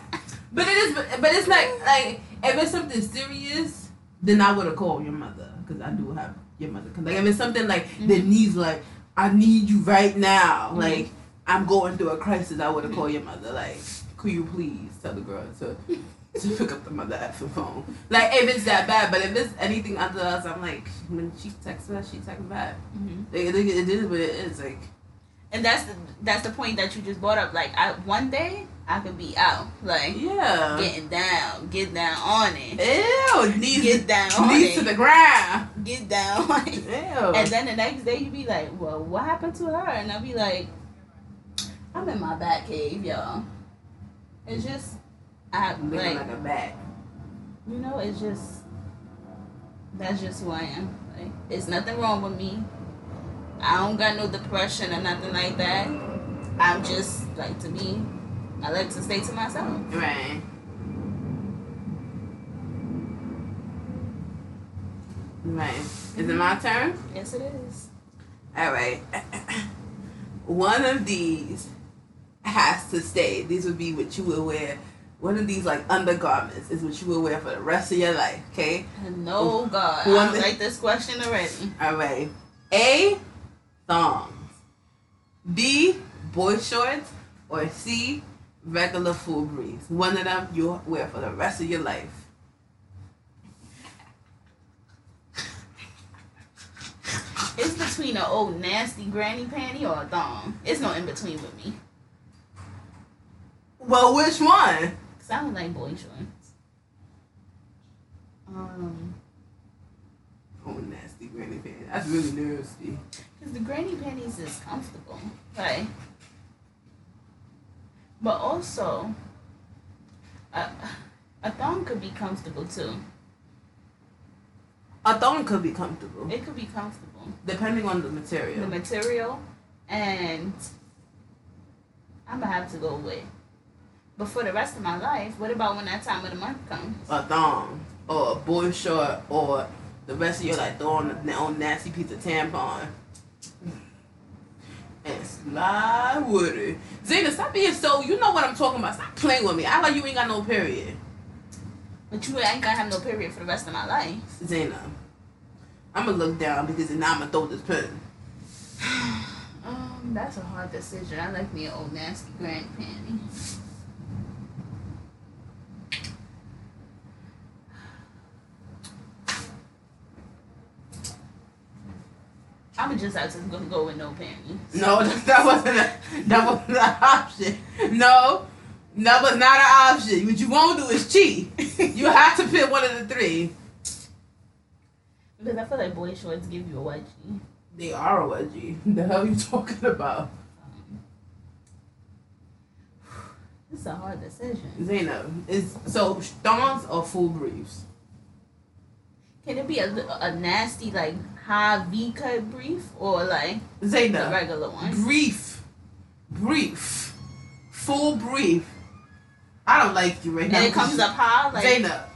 but it is. But, it's like like if it's something serious, then I would have called your mother because I do have your mother. Cause like if it's something like that needs like I need you right now, Mhm. like I'm going through a crisis, I would have called your mother. Like, could you please tell the girl to to pick up the mother effing phone? Like if it's that bad, but if it's anything other else, I'm like when she texts back, she texts back. mm-hmm. Like, it, it is what it is. Like and that's the that's the point that you just brought up. Like, I one day I could be out, like Yeah. getting down, get down on it, Ew. Knees, get down on knees to the ground. get down on it. Ew. And then the next day you'd be like, well, what happened to her? And I'll be like, I'm in my bat cave, y'all. It's just, I Looking like, like a bat. you know, it's just, that's just who I am. Like, it's nothing wrong with me. I don't got no depression or nothing like that. I'm just like to me. I like to stay to myself. Right. Right. Is it my turn? Yes, it is. All right. One of these has to stay. These would be what you will wear. One of these like undergarments is what you will wear for the rest of your life. Okay. No, God. One I like this question already. All right. A thongs. B boy shorts. Or C regular full briefs. One of them you'll wear for the rest of your life. It's between an old nasty granny panty or a thong. It's no in between with me. Well, which one? Cause I don't like boy shorts. Um, Oh, nasty granny pants. That's really nasty. The granny panties is comfortable, right? But also, a, a thong could be comfortable too. A thong could be comfortable, It could be comfortable. depending on the material. The material, and I'm gonna have to go with. But for the rest of my life, what about when that time of the month comes? a thong or a boy short or the rest of your like throw on a on nasty piece of tampon and slide with it. Zena, stop being so. You know what I'm talking about. Stop playing with me. I like you ain't got no period. But you ain't gonna have no period for the rest of my life. Zena, I'm gonna look down because then I'm gonna throw this pen. Um, that's a hard decision. I like me an old nasty granny I would just actually gonna go, go with no panties. No, that wasn't a, that wasn't an option. No, that was not an option. What you won't do is cheat. You have to pick one of the three. Because I feel like boy shorts give you a wedgie. They are a wedgie. The hell you talking about? It's a hard decision. Zainab, is so thongs or full briefs? Can it be a, a nasty like high V cut brief or like the regular one? brief, brief, full brief. I don't like you right now. And it comes up high like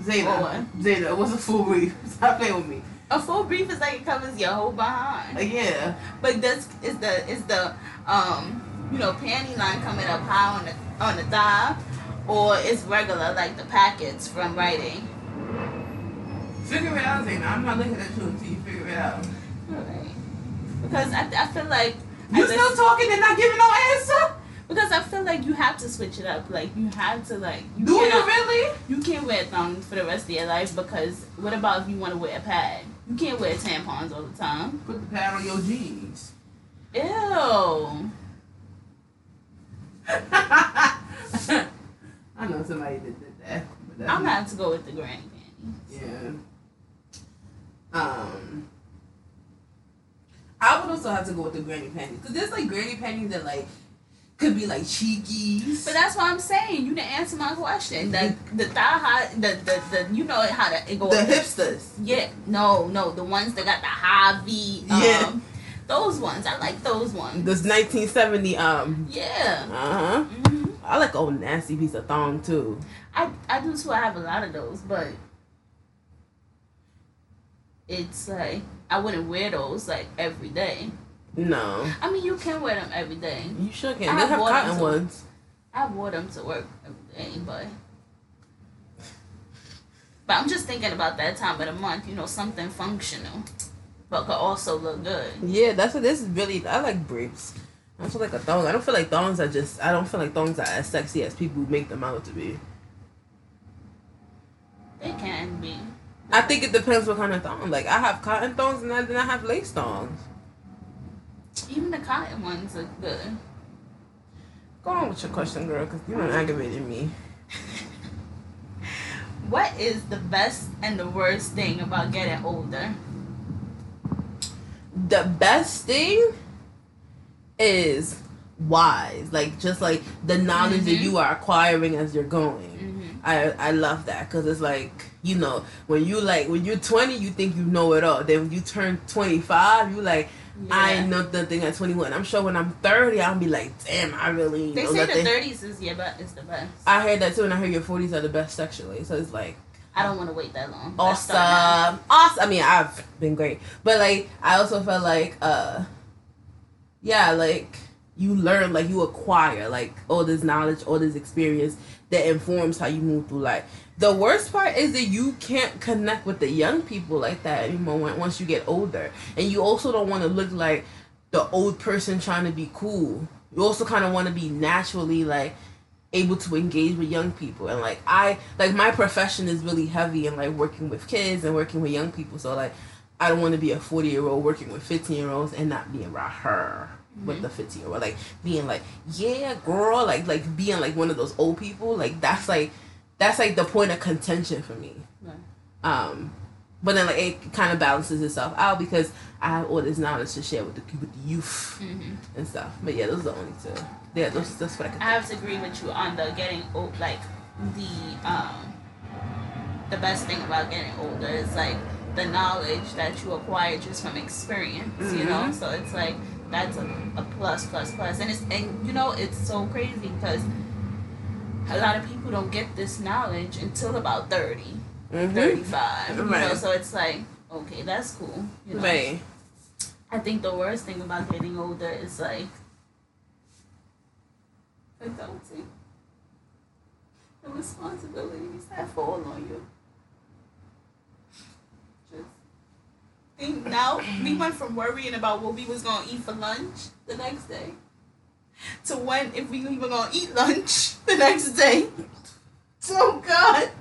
Zainab, what? Zainab. What's a full brief? Stop playing with me. a full brief is like it covers your whole behind. Like, yeah, But that's is the is the um you know panty line coming up high on the on the thigh, or it's regular like the packets from writing. Figure it out. I'm not looking at you until you figure it out. Alright. Because I, I feel like You still talking and not giving no answer? because I feel like you have to switch it up. Like you have to like you Do you really? You can't wear thongs for the rest of your life because what about if you want to wear a pad? You can't wear tampons all the time. Put the pad on your jeans. Ew. I know somebody that did that. I'm gonna have to go with the granny panties. Yeah. Um. I would also have to go with the granny panties because there's like granny panties that like could be like cheekies. But that's what I'm saying. You didn't answer my question. The the thigh high, the the, the you know how to it go. the hipsters. Yeah, no, no, the ones that got the high V. Um, Yeah. Those ones, I like those ones. This 1970 um. Yeah. Uh huh. hmm I like old nasty piece of thong too. I I do too. I have a lot of those, but it's like I wouldn't wear those like every day. No, I mean, you can wear them every day. you sure can. I They have cotton too. ones. I wore them to work every day, but but I'm just thinking about that time of the month. You know, something functional, but could also look good. Yeah, that's what this is really. I like briefs. I don't feel like a thong. I don't feel like thongs are just. I don't feel like thongs are as sexy as people make them out to be. They can be. I think it depends what kind of thong. Like I have cotton thongs and I, then I have lace thongs. Even the cotton ones are good. Go on with your question, girl, because you done aggravated me. What is the best and the worst thing about getting older? The best thing is wise, like just like the knowledge that Mhm. you are acquiring as you're going. Mm-hmm. I I love that because it's like you know when you like when you're 20 you think you know it all. Then when you turn 25 you like I ain't know nothing at 21. I'm sure when I'm 30 I'll be like damn I really They say nothing. the thirties is yeah, but it's the best. I heard that too, and I heard your 40s are the best sexually. So it's like I don't want to wait that long. Let's start now. awesome, awesome. I mean, I've been great, but like I also felt like, uh, yeah, like you learn, like you acquire, like all this knowledge, all this experience that informs how you move through life. The worst part is that you can't connect with the young people like that anymore when, once you get older, and you also don't want to look like the old person trying to be cool. You also kind of want to be naturally like able to engage with young people. And like i like my profession is really heavy in like working with kids and working with young people. So like i don't want to be a 40 year old working with 15 year olds and not being around her mm-hmm. with the 15 year old like being like yeah girl like like being like one of those old people like that's like that's like the point of contention for me Right. um but then like it kind of balances itself out because i have all this knowledge to share with the with the youth Mhm. and stuff but yeah those are the only two yeah those that's what i can I have to agree with you on the getting old. Like the um, the best thing about getting older is like the knowledge that you acquire just from experience. You know, so it's like that's a, a plus, plus, plus, and it's and you know it's so crazy because a lot of people don't get this knowledge until about 30, Mhm. 35. You know, Right. so it's like okay, that's cool. You know? Right. I think the worst thing about getting older is like adulting. The responsibilities that fall on you. Just think now we went from worrying about what we was gonna eat for lunch the next day to when if we even gonna eat lunch the next day. Oh God.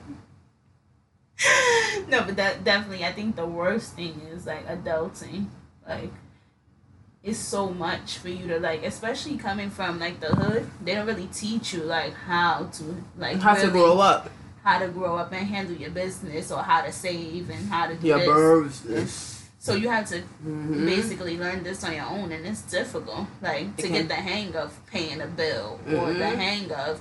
No, but that definitely I think the worst thing is like adulting. Like it's so much for you to like especially coming from like the hood they don't really teach you like how to like how to grow up. how to grow up and handle your business or how to save and how to do Your this. So you have to Mm-hmm. basically learn this on your own and it's difficult like to get the hang of paying a bill or the Mhm. hang of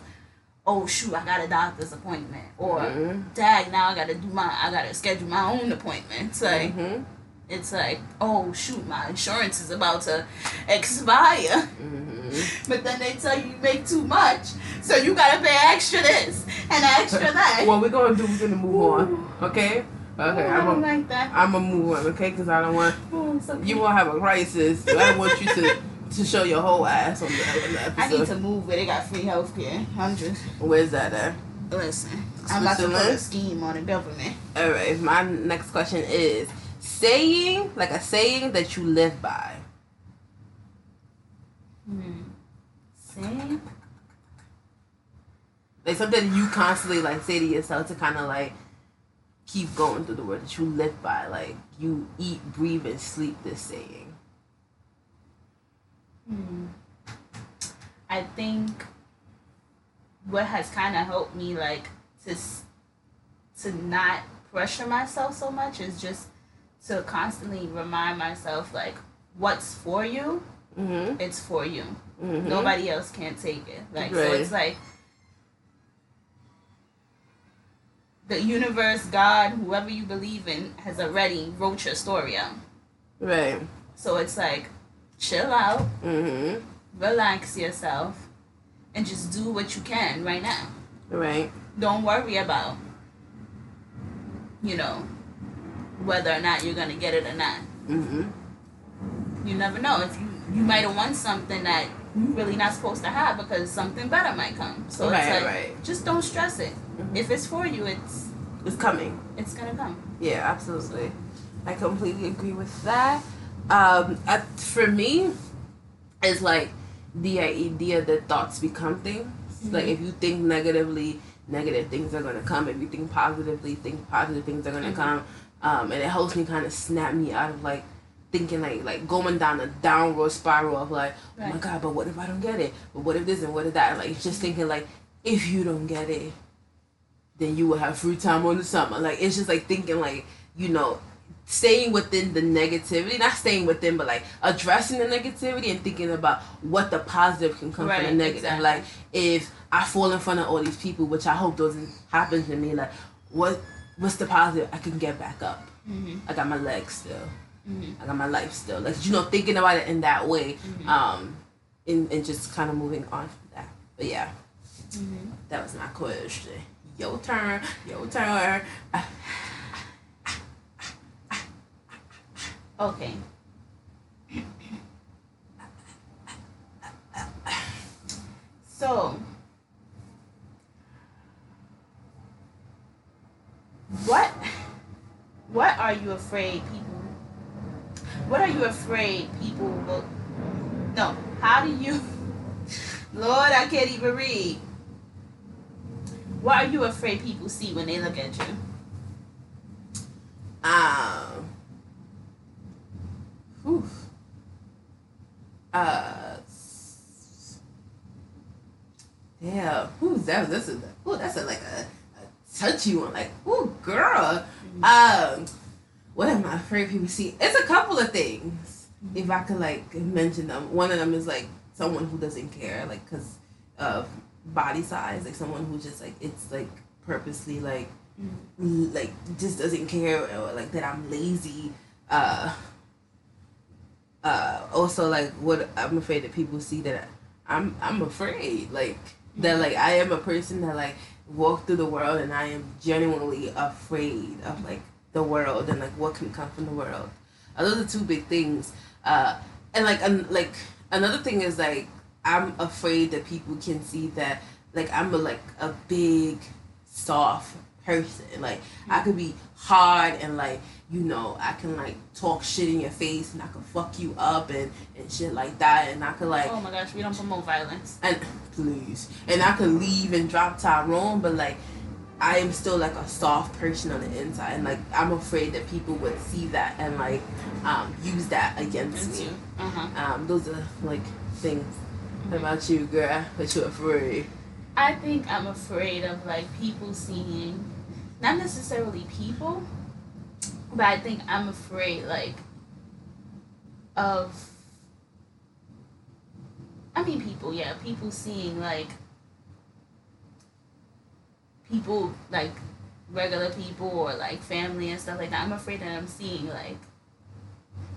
oh shoot i got a doctor's appointment or Mhm. dag now i gotta do my i gotta schedule my own appointments like Mhm. it's like oh shoot my insurance is about to expire Mhm. but then they tell you you make too much so you gotta pay extra this and extra that What we're gonna do? We're gonna move on. Okay. Okay. I I'm don't gonna like that. I'm gonna move on. Okay, because I don't want Oh, you won't have a crisis. I don't want you to to show your whole ass on the, on the I need to move where they got free healthcare. I'm just Where's that at? listen. I'm about to put a scheme on the government. All right. My next question is saying like a saying that you live by. Hmm. See? Like something you constantly like say to yourself to kind of like keep going through the world that you live by. Like you eat, breathe, and sleep this saying. Hmm. I think what has kind of helped me like to to not pressure myself so much is just to constantly remind myself like what's for you, Mm-hmm. it's for you. mm-hmm. Nobody else can take it. Like so Right. it's like the universe, God, whoever you believe in, has already wrote your story out. Right. So it's like chill out, Mm-hmm. relax yourself, and just do what you can right now. Right. Don't worry about you know whether or not you're gonna get it or not. Mm-hmm. You never know if you you might have won something that really not supposed to have because something better might come. So Right, it's like right. just don't stress it. Mhm. If it's for you, it's It's coming. it's gonna come. Yeah, absolutely. I completely agree with that. Um, I, for me, it's like the idea that thoughts become things. Like if you think negatively, negative things are gonna come. If you think positively, think positive things are gonna Mhm. come. Um, and it helps me kind of snap me out of like thinking like like going down a downward spiral of like oh my god but what if i don't get it? But what if this and what if that? Like just thinking like if you don't get it then you will have free time on the summer. Like it's just like thinking like you know staying within the negativity not staying within but like addressing the negativity and thinking about what the positive can come from the negative. Exactly. like if i fall in front of all these people which i hope doesn't happen to me like what what's the positive? I can get back up. Mm-hmm. i got my legs still Mm-hmm. I got my life still. Like you know, thinking about it in that way, Mhm. um, and, and just kind of moving on from that. But yeah, Mm-hmm. that was my question. Your turn. Your turn. Okay. So, what what are you afraid people what are you afraid people will no how do you lord i can't even read what are you afraid people see when they look at you Um. Whew. Uh. Yeah. Who that? That's a. Ooh, that's a like a, a touchy one. Like, ooh, girl. Um. What am I afraid people see? It's a couple of things. If I could like mention them, one of them is like someone who doesn't care, like because of body size, like someone who just like it's like purposely like l- like just doesn't care or like that I'm lazy. Uh uh also like what I'm afraid that people see that I'm I'm afraid like that like I am a person that like walk through the world and I am genuinely afraid of like the world and like what can come from the world. Uh, those are two big things. Uh and like and like another thing is like I'm afraid that people can see that like I'm a like a big soft person. Like I could be hard and like you know I can like talk shit in your face and I can fuck you up and and shit like that and I could like oh my gosh we don't promote violence and please and I could leave and drop Tyrone but like I am still like a soft person on the inside and like I'm afraid that people would see that and like um use that against me. Uh-huh. Um those are like things What about you girl what you're afraid I think I'm afraid of like people seeing, not necessarily people, but I think I'm afraid like of. I mean, people, yeah, people seeing like people like regular people or like family and stuff like that. I'm afraid that I'm seeing like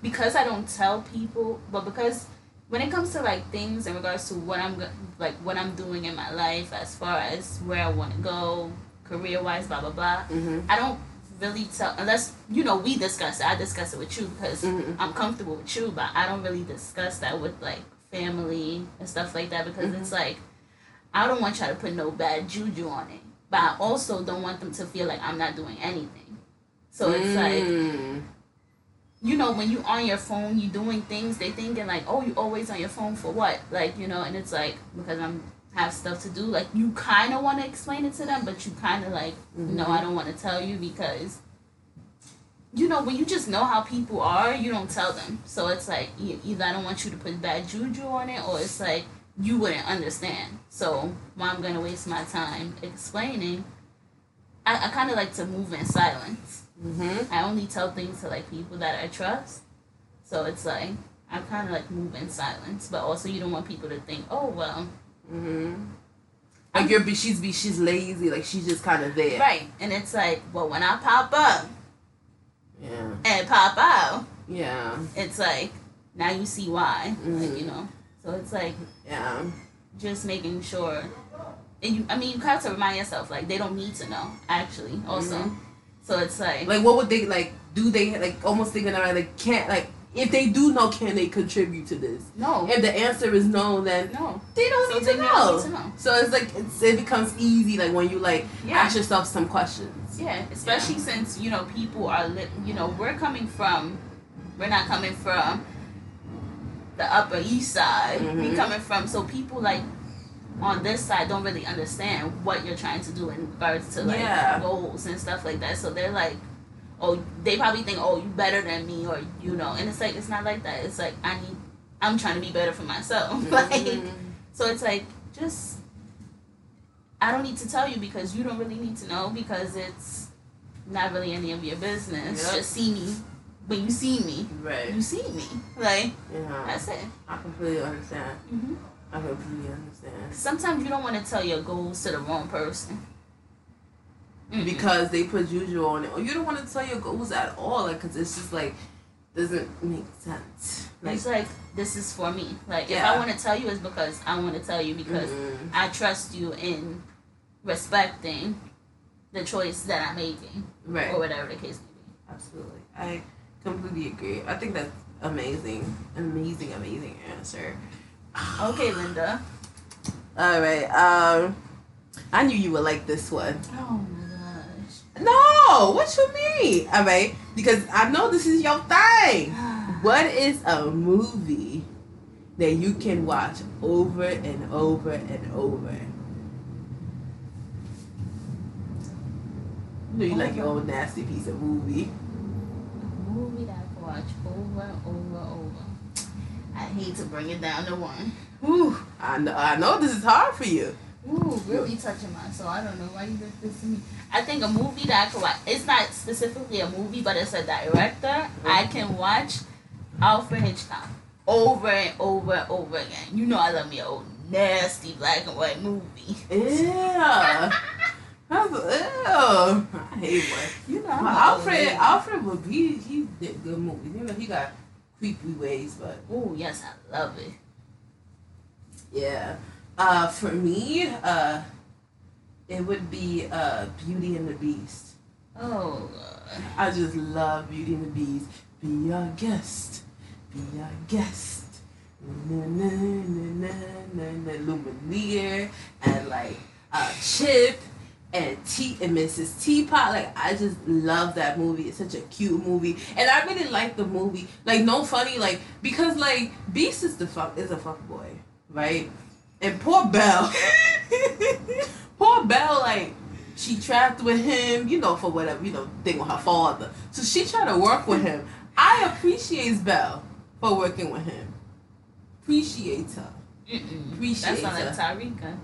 because I don't tell people, but because when it comes to like things in regards to what I'm like what I'm doing in my life as far as where I want to go career wise blah blah blah mm-hmm. I don't really tell unless you know we discuss it I discuss it with you because Mhm. I'm comfortable with you but I don't really discuss that with like family and stuff like that because it's like I don't want y'all to put no bad juju on it but I also don't want them to feel like I'm not doing anything so it's like Mm. you know, when you're on your phone, you're doing things, they thinking like, oh, you always on your phone for what? Like, you know, and it's like because I'm have stuff to do. Like, you kind of want to explain it to them, but you kind of like, no, I don't want to tell you because, you know, when you just know how people are, you don't tell them. So it's like either I don't want you to put bad juju on it, or it's like you wouldn't understand. So why I'm gonna waste my time explaining? I, I kind of like to move in silence. Mm-hmm. I only tell things to like people that I trust. So it's like I kind of like move in silence, but also you don't want people to think, oh well, Mm-hmm. Like you're, be she's be she's lazy. Like she's just kind of there. right. And it's like, well, when I pop up Yeah. and pop out, Yeah. it's like now you see why, like Mhm. you know. So it's like Yeah. just making sure, and you, I mean, you have to remind yourself like they don't need to know actually. Also, Mhm. so it's like, Like what would they like? Do they like almost thinking about like can't like if they do know can they contribute to this? no, If the answer is no, then no. they don't So need they to don't know. need to know. So it's like it's, it becomes easy like when you like Yeah. ask yourself some questions. Yeah, especially since you know people are li- you know we're coming from, we're not coming from the Upper East Side. We Mhm. coming from so people like on this side don't really understand what you're trying to do in regards to like Yeah. goals and stuff like that. So they're like, oh, they probably think, oh, you better than me, or you know, and it's like it's not like that. It's like I need, I'm trying to be better for myself. like, Mhm. so it's like just, I don't need to tell you because you don't really need to know because it's not really any of your business. Yep. Just see me when you see me. right. You see me, like Yeah, that's it. I completely understand. hmm I completely understand. Sometimes you don't want to tell your goals to the wrong person. Mm-mm. because they put juju on it, or you don't want to tell your goals at all, like, cause it's just like doesn't make sense. Like, it's like this is for me. Like if I want to tell you, it's because I want to tell you because mm-mm. I trust you in respecting the choice that I'm making right, or whatever the case may be. absolutely, I completely agree. I think that's amazing, amazing, amazing answer. Okay, Linda. All right, um, I knew you would like this one. Oh my gosh. No, what you mean? All right, because I know this is your thing. What is a movie that you can watch over and over and over? You know you like your own nasty piece of movie. Movie that I can watch over and over and over. I hate to bring it down to one. Whew, I know, I know this is hard for you. Ooh, really touching my soul. I don't know why you did this to me. I think a movie that I can watch. It's not specifically a movie, but it's a director. I can watch Alfred Hitchcock over and over and over again. You know I love me a old nasty black and white movie. Yeah. That's, ew. I hate one. You know Alfred. Alfred would be he did good movies. You know he got creepy ways, but Ooh, yes, I love it. yeah. Uh, for me, uh, it would be uh Beauty and the Beast. Oh. I just love Beauty and the Beast. Be our guest. Be our guest. Na na na na na na Lumiere and like uh Chip and T and Mrs. Teapot. Like I just love that movie. It's such a cute movie. And I really like the movie. Like no funny, like because like Beast is the fuck is a fuck boy, right? And poor Belle. poor Belle, like she trapped with him, you know, for whatever, you know, thing with her father. So she tried to work with him. I appreciate Belle for working with him. Appreciate her. Mm-mm. Appreciate her. That's not like her.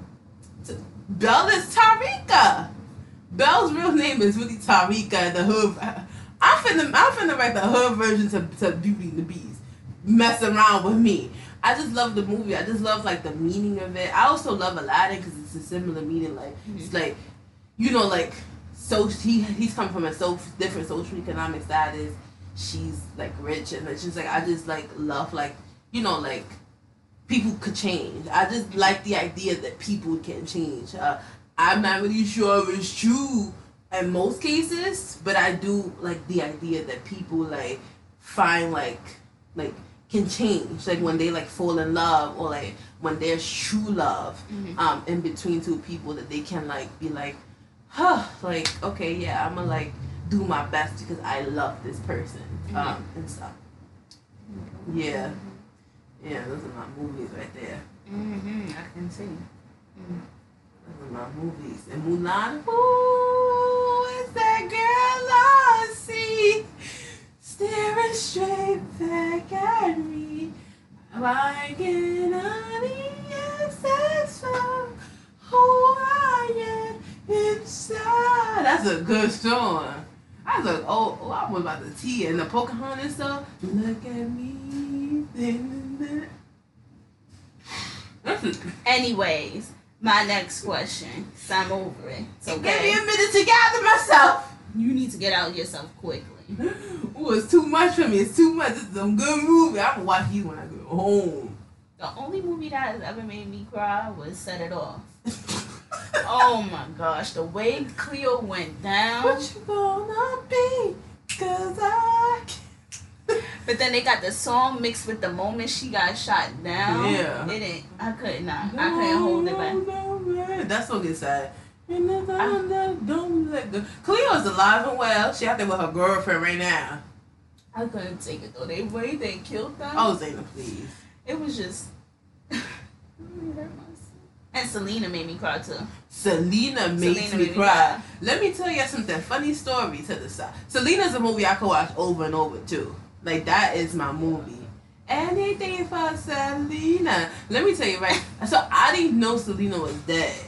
Tarika. Belle is Tarika. Belle's real name is really Tarika the hood. I'm finna, I'm finna write the hood version to, to Beauty and the Beast. Mess around with me. I just love the movie. I just love like the meaning of it. I also love Aladdin because it's a similar meaning. Like mm-hmm. it's like, you know, like so he he's coming from a so different social economic status. She's like rich and just like I just like love like you know like people could change. I just like the idea that people can change. Uh, I'm not really sure if it's true in most cases, but I do like the idea that people like find like like can change like when they like fall in love or like when there's true love Mhm. um in between two people that they can like be like huh like okay yeah i'm gonna like do my best because i love this person um and stuff yeah yeah those are my movies right there Mm-hmm. I can see. those are my movies and mulan who is that girl i see staring straight back at me why can i be from who I am inside. That's a good song. I was like, oh, oh I was about to tea and the Pocahontas stuff. Look at me. A, Anyways, my next question. So I'm over it. It's Give me a minute to gather myself. You need to get out of yourself quickly. Ooh, it's too much for me. It's too much. It's some good movie. I'm gonna watch you when I go home. The only movie that has ever made me cry was Set It Off. Oh my gosh, the way Cleo went down. what you gonna be? Cause I can't. But then they got the song mixed with the moment she got shot down. Yeah. It didn't. I could not. I couldn't hold it back. No, no, man. That song is sad. Thunder, don't let go. Cleo's alive and well. She out there with her girlfriend right now. I couldn't take it though. They way they killed them. Oh, Zayna, please. It was just. it really hurt myself. And Selena made me cry too. Selena makes Selena me made me cry. cry. Let me tell you something. Funny story to the side. Selena's a movie I could watch over and over too. Like that is my movie. Anything for Selena. Let me tell you right. So I didn't know Selena was dead.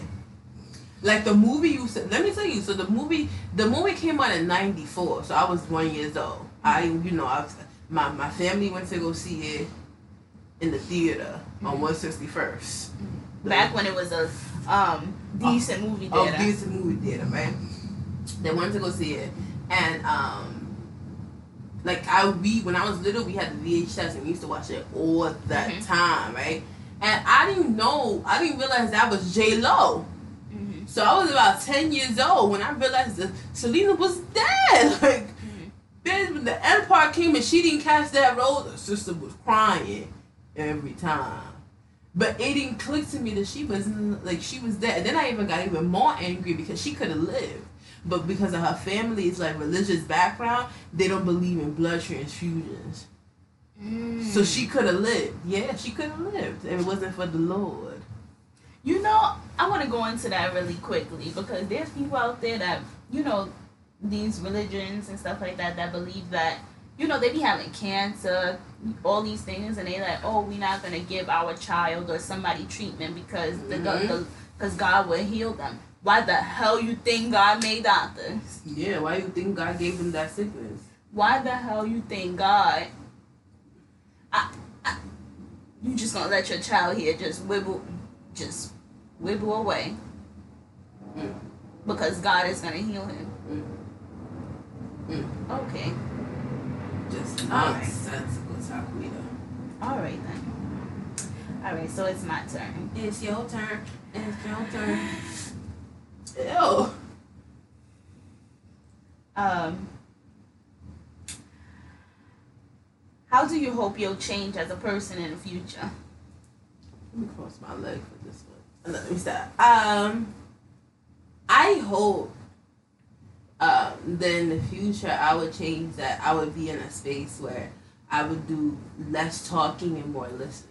Like the movie you said. Let me tell you. So the movie, the movie came out in '94. So I was one years old. I, you know, I my my family went to go see it in the theater on 161st. Back when it was a um decent movie Oh, theater. decent movie theater, right? They wanted to go see it, and um, like I we when I was little, we had the VHS and we used to watch it all the Mhm. time, right? And I didn't know, I didn't realize that was J Lo. Mhm. So I was about ten years old when I realized that Selena was dead. Like, Mhm. then when the Empire came and she didn't cast that role, the sister was crying every time. But it didn't click to me that she was like she was dead. And then I even got even more angry because she could have lived. But because of her family's like religious background, they don't believe in blood transfusions. Mm. So she could have lived. Yeah, she could have lived if it wasn't for the Lord. You know, I want to go into that really quickly because there's people out there that, you know, these religions and stuff like that that believe that, you know, they be having cancer, all these things, and they like, oh, we're not gonna give our child or somebody treatment because the Mhm. because God will heal them. Why the hell you think God made doctors? Yeah, why you think God gave him that sickness? Why the hell you think God? I, I, you just gonna let your child here just wibble, just wibble away Mm. because God is gonna heal him. Mm. Mm. Okay, Just All right. nonsensical Taquita. all right then. All right, so it's my turn. It's your turn. It's your turn. Ew. Um, how do you hope you'll change as a person in the future? Let me cross my leg for this one. Let me stop. Um, I hope um, that in the future I would change that. I would be in a space where I would do less talking and more listening.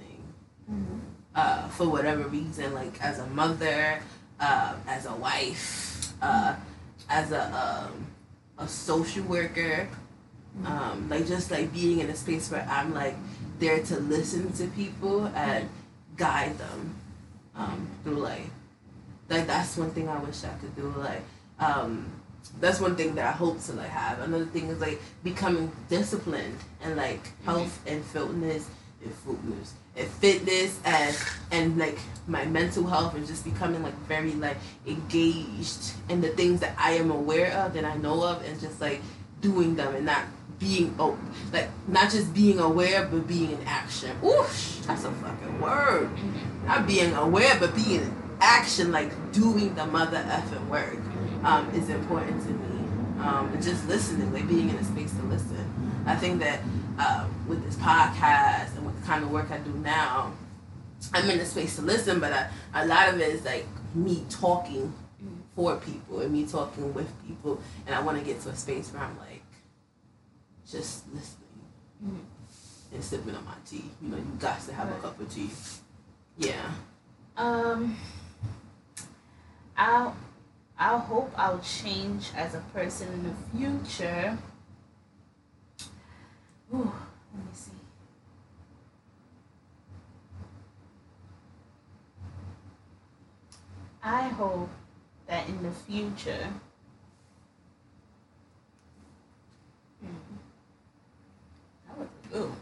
Uh, for whatever reason, like as a mother, uh, as a wife, uh, as a um, a social worker, um, like just like being in a space where I'm like there to listen to people and guide them um, through life. Like that's one thing I wish I could do. Like um, that's one thing that I hope to like have. Another thing is like becoming disciplined and like health and fitness and fitness and fitness and and like my mental health and just becoming like very like engaged in the things that I am aware of and I know of and just like doing them and not being oh like not just being aware but being in action. Ooh, that's a fucking word. Not being aware but being in action, like doing the mother effing work, um, is important to me. Um, and just listening, like being in a space to listen. I think that uh, with this podcast kind of work I do now, I'm in a space to listen, but I, a lot of it is like me talking for people and me talking with people, and I want to get to a space where I'm like just listening Mhm. and sipping on my tea. You know, you got to have a cup of tea. Yeah. Um, I'll, I'll hope I'll change as a person in the future. Ooh, let me see. I hope that in the future. Hmm. That was a good one.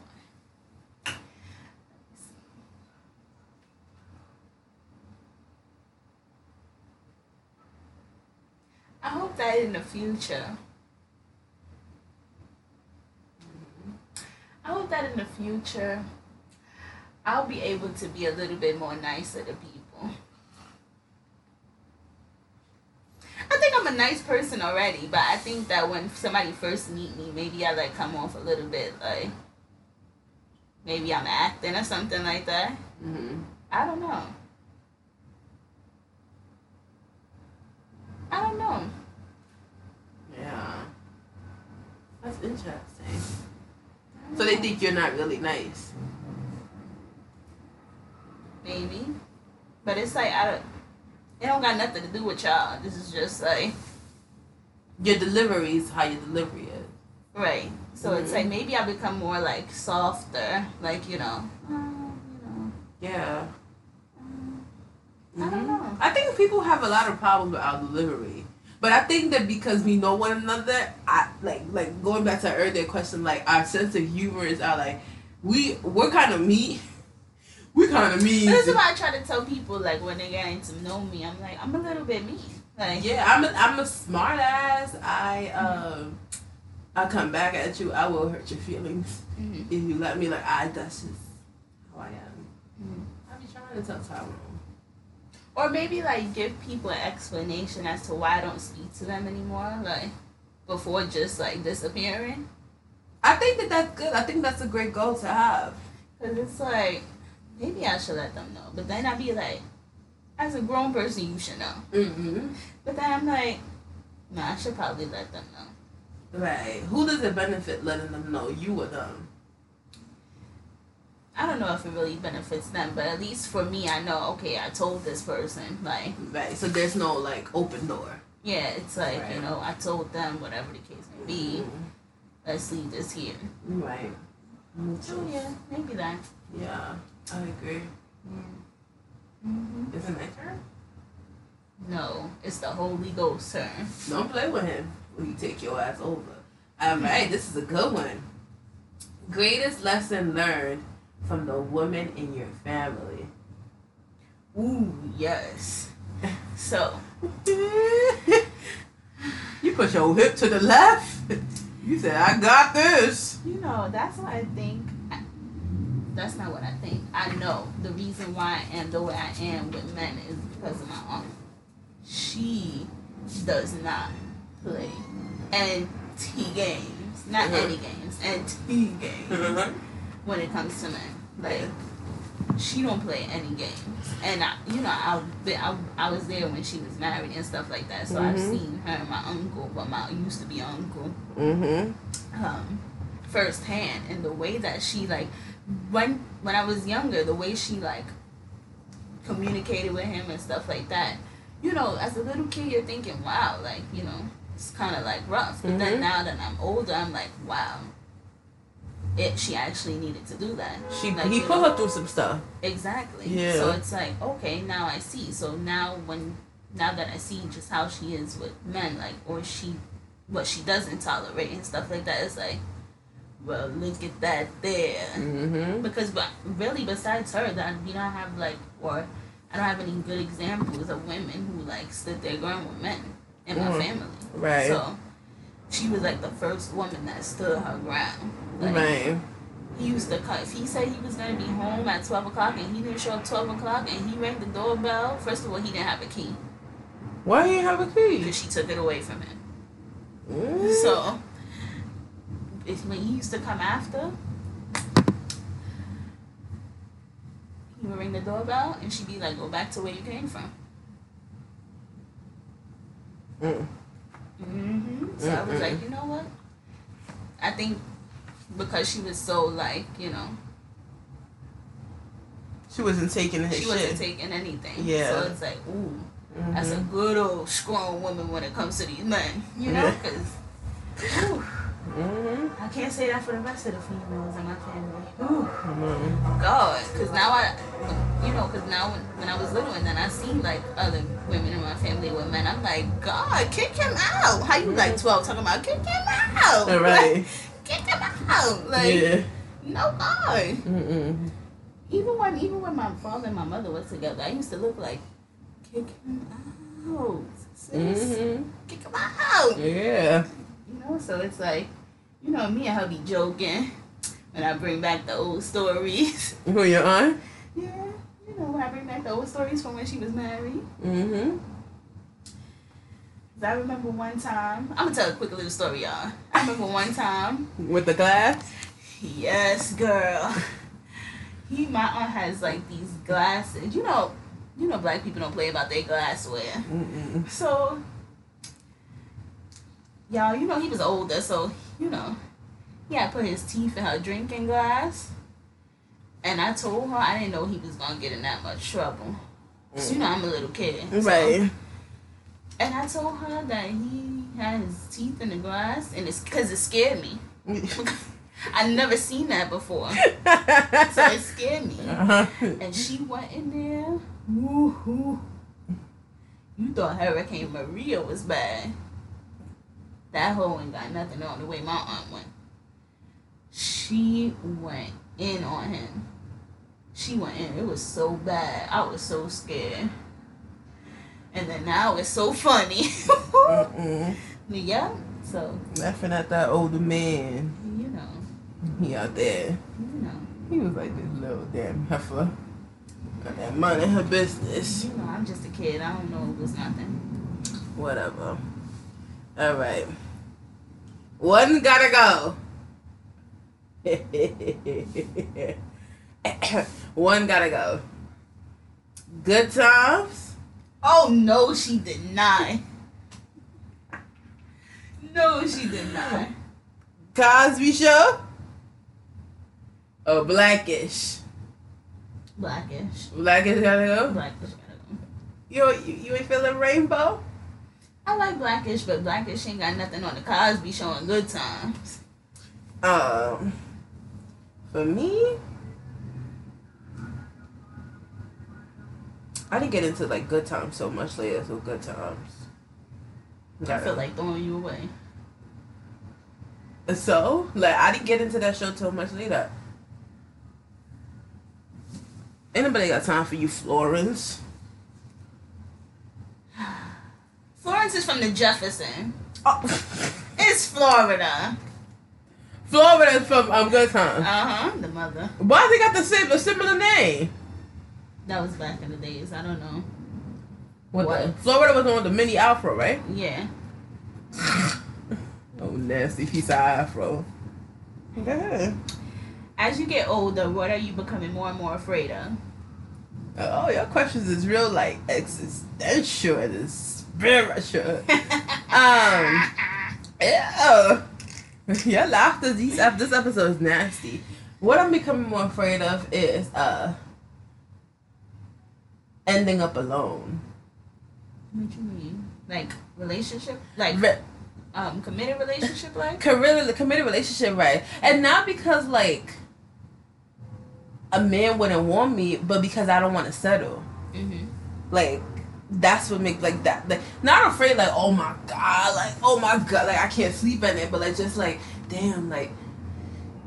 I hope that in the future. I hope that in the future, I'll be able to be a little bit more nicer to people. I think I'm a nice person already, but I think that when somebody first meet me, maybe I like come off a little bit like maybe I'm acting or something like that. Mm-hmm. I don't know. I don't know. Yeah. That's interesting. So they think you're not really nice. Maybe. But it's like I don't. It don't got nothing to do with y'all. This is just like Your delivery is how your delivery is. right. So it's Mhm. like maybe I become more like softer, like you know, uh, you know. Yeah. um, I don't Mhm. know. I think people have a lot of problems with our delivery. But I think that because we know one another, I like like going back to our earlier question, like our sense of humor is our like we we're kind of mean. We kind of mean. This is why I try to tell people like when they getting to know me, I'm like I'm a little bit mean. Like Yeah, I'm a, I'm a smart ass. I um I come back at you. I will hurt your feelings mhm, if you let me. Like I, that's just how I am. mhm. I be trying to tell Tyrone. Or maybe like give people an explanation as to why I don't speak to them anymore, like before just like disappearing. I think that that's good. I think that's a great goal to have. Cause it's like maybe I should let them know, but then I'd be like, as a grown person, you should know. Mm-hmm. But then I'm like, no, I should probably let them know. Right. Who does it benefit letting them know? You or them? I don't know if it really benefits them, but at least for me, I know. Okay, I told this person. Like, Right. So there's no like open door. yeah, it's like you know, I told them whatever the case may be. Let's leave this here. Right. So yeah, maybe that. Yeah, I agree. hmm Is it my turn? No, it's the Holy Ghost turn. Don't play with him when you take your ass over. All right, this is a good one. Greatest lesson learned from the woman in your family. Ooh, yes. So, you put your hip to the left. You said, I got this. you know, that's what I think. That's not what I think. I know the reason why I am the way I am with men is because of my aunt. She does not play NT games, not Mhm. any games, NT games when it comes to men. Like she don't play any games, and I, you know, I, I, I was there when she was married and stuff like that, so I've Mhm. seen her and my uncle, but my used to be uncle, Mm-hmm. um, firsthand, and the way that she like when when I was younger, the way she like communicated with him and stuff like that. You know, as a little kid, you're thinking, wow, like you know, it's kind of like rough. But Mhm. then now that I'm older, I'm like, wow. It, she actually needed to do that. She Like, he put know, her through some stuff. Exactly. Yeah. So it's like, okay, now I see. So now when now that I see just how she is with men, like or she what she doesn't tolerate and stuff like that, it's like, well, look at that there. Mm-hmm. Because really besides her that we don't have like or I don't have any good examples of women who like stood their ground with men in my Mhm. family. Right. So she was like the first woman that stood her ground. Like, right. he used to cut. If he said he was gonna be home at twelve o'clock and he didn't show up twelve o'clock and he rang the doorbell, first of all he didn't have a key Why he didn't have a key? because she took it away from him. Mm. So if when he used to come after, he would ring the doorbell and she'd be like, "Go back to where you came from." Mm. hmm So I was like, you know what? I think because she was so like, you know, She wasn't taking his she shit. wasn't taking anything. Yeah. So it's like, ooh. Mhm. That's a good old strong woman when it comes to these men, you know? Yeah. Because Mhm. I can't say that for the rest of the females in my family. Ooh. God, because now I, you know, because now when, when I was little and then I seen like other women in my family with men, I'm like, God, kick him out. How you like 12 talking about kick him out? All right. kick him out. Like, yeah. no God. Mm-mm. Even when even when my father and my mother was together, I used to look like, kick him out, sis. Mm-hmm. Kick him out. Yeah. You know, so it's like, you know, me and her be joking when I bring back the old stories. Who your aunt? yeah, you know, when I bring back the old stories from when she was married. Mm-hmm. 'Cause I remember one time, I'm gonna tell a quick little story, y'all. I remember one time, With the glass? yes, girl. He, my aunt has like these glasses. You know, you know, black people don't play about their glassware. Mm-mm. So, y'all, you know, he was older, so, you know, he had put his teeth in her drinking glass. And I told her I didn't know he was going to get in that much trouble. 'Cause you know I'm a little kid. so- Right. And I told her that he had his teeth in the glass, and it's because it scared me. I've never seen that before, so it scared me. uh-huh. And she went in there. Woo-hoo. You thought Hurricane Maria was bad. That hoe ain't got nothing on the way my aunt went. She went in on him. She went in. It was so bad. I was so scared. And then now it's so funny. Mm-mm. yeah. So, Laughing at that older man. you know. He out there. You know. He was like this little damn heifer. Got that money in her business. You know, I'm just a kid. I don't know it was nothing. Whatever. All right. One gotta go. One gotta go. Good times. Oh no, she did not. No, she did not. Cosby Show. Or Blackish. Blackish. Blackish gotta go. Blackish gotta go. You you, you ain't feeling rainbow? I like Blackish, but Blackish ain't got nothing on the Cosby Show showing good times. Um, for me, I didn't get into like good times so much later. So good times. I feel like throwing you away. so like I didn't get into that show till much later. Anybody got time for you, Florence. Florence is from the Jefferson. Oh. It's Florida. Florida is from um, Good Time. Uh huh. The mother. Why they got the same a similar name? That was back in the days. I don't know. What? What? The, Florida was with the mini afro, right? Yeah. Oh, nasty piece of afro. Go ahead. As you get older, what are you becoming more and more afraid of? Oh, your questions is real like existential and spiritual. um, yeah. Your laughter. These this episode is nasty. What I'm becoming more afraid of is uh ending up alone. What you mean? Like relationship? Like Re- um committed relationship like? committed committed relationship, right? And not because like a man wouldn't want me, but because I don't want to settle. Mm-hmm. like that's what makes like that like not afraid like oh my god like oh my god like I can't sleep at night but like just like damn like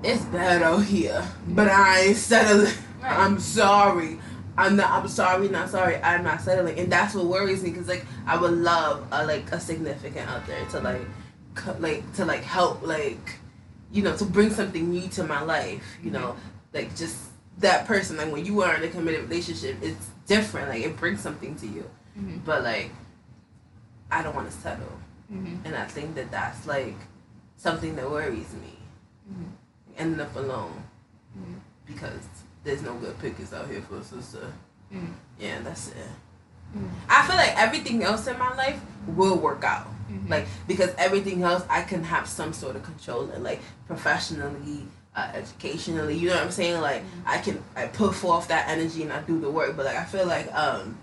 it's bad out here. But I ain't settling Right. I'm sorry. I'm not I'm sorry not sorry. I'm not settling. And that's what worries me because like I would love a like a significant out there to like co- like to like help like you know to bring something new to my life you mm-hmm. know? Like just that person like when you are in a committed relationship it's different like it brings something to you Mm-hmm. but like i don't want to settle Mm-hmm. and i think that that's like something that worries me Mhm. ending up alone Mhm. because there's no good pickers out here for a sister Mhm. yeah that's it i feel like everything else in my life will work out Mhm. like because everything else i can have some sort of control in like professionally uh, educationally you know what i'm saying like i can i put forth that energy and i do the work but like i feel like um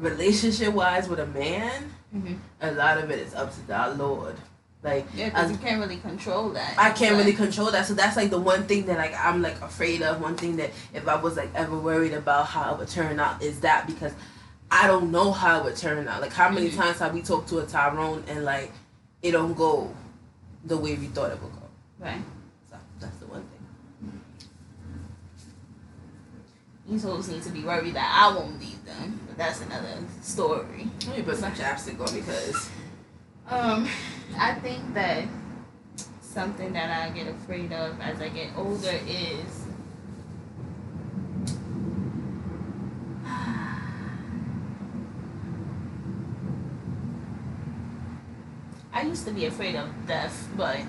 relationship wise with a man Mhm. a lot of it is up to our lord like Yeah, because you can't really control that. I can't really control that. So that's like the one thing that like I'm like afraid of. One thing that if I was like ever worried about how it would turn out is that because I don't know how it would turn out. Like how many Mhm. times have we talked to a Tyrone and like it don't go the way we thought it would go. Right. So that's the one thing. These hoes need to be worried that I won't leave them, but that's another story. Let me put some chapstick on because Um, I think that something that I get afraid of as I get older is I used to be afraid of death, but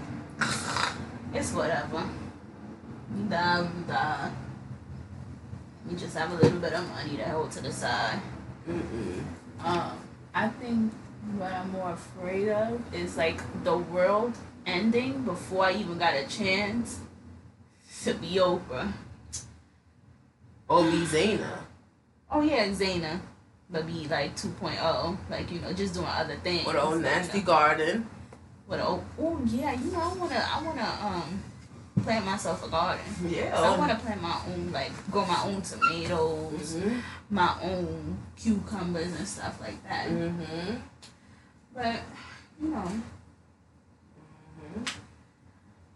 it's whatever. You die, you just have a little bit of money to hold to the side. mm-mm. Um, I think what I'm more afraid of is like the world ending before I even got a chance to be over. Omi Zayna. Oh yeah, Zaina, but be like 2.0, like you know, just doing other things. Or the old nasty garden. What oh, oh yeah, you know, I wanna I wanna um plant myself a garden. Yeah. So I wanna plant my own like grow my own tomatoes, Mm-hmm. my own cucumbers and stuff like that. Mm-hmm. But you know, Mm-hmm.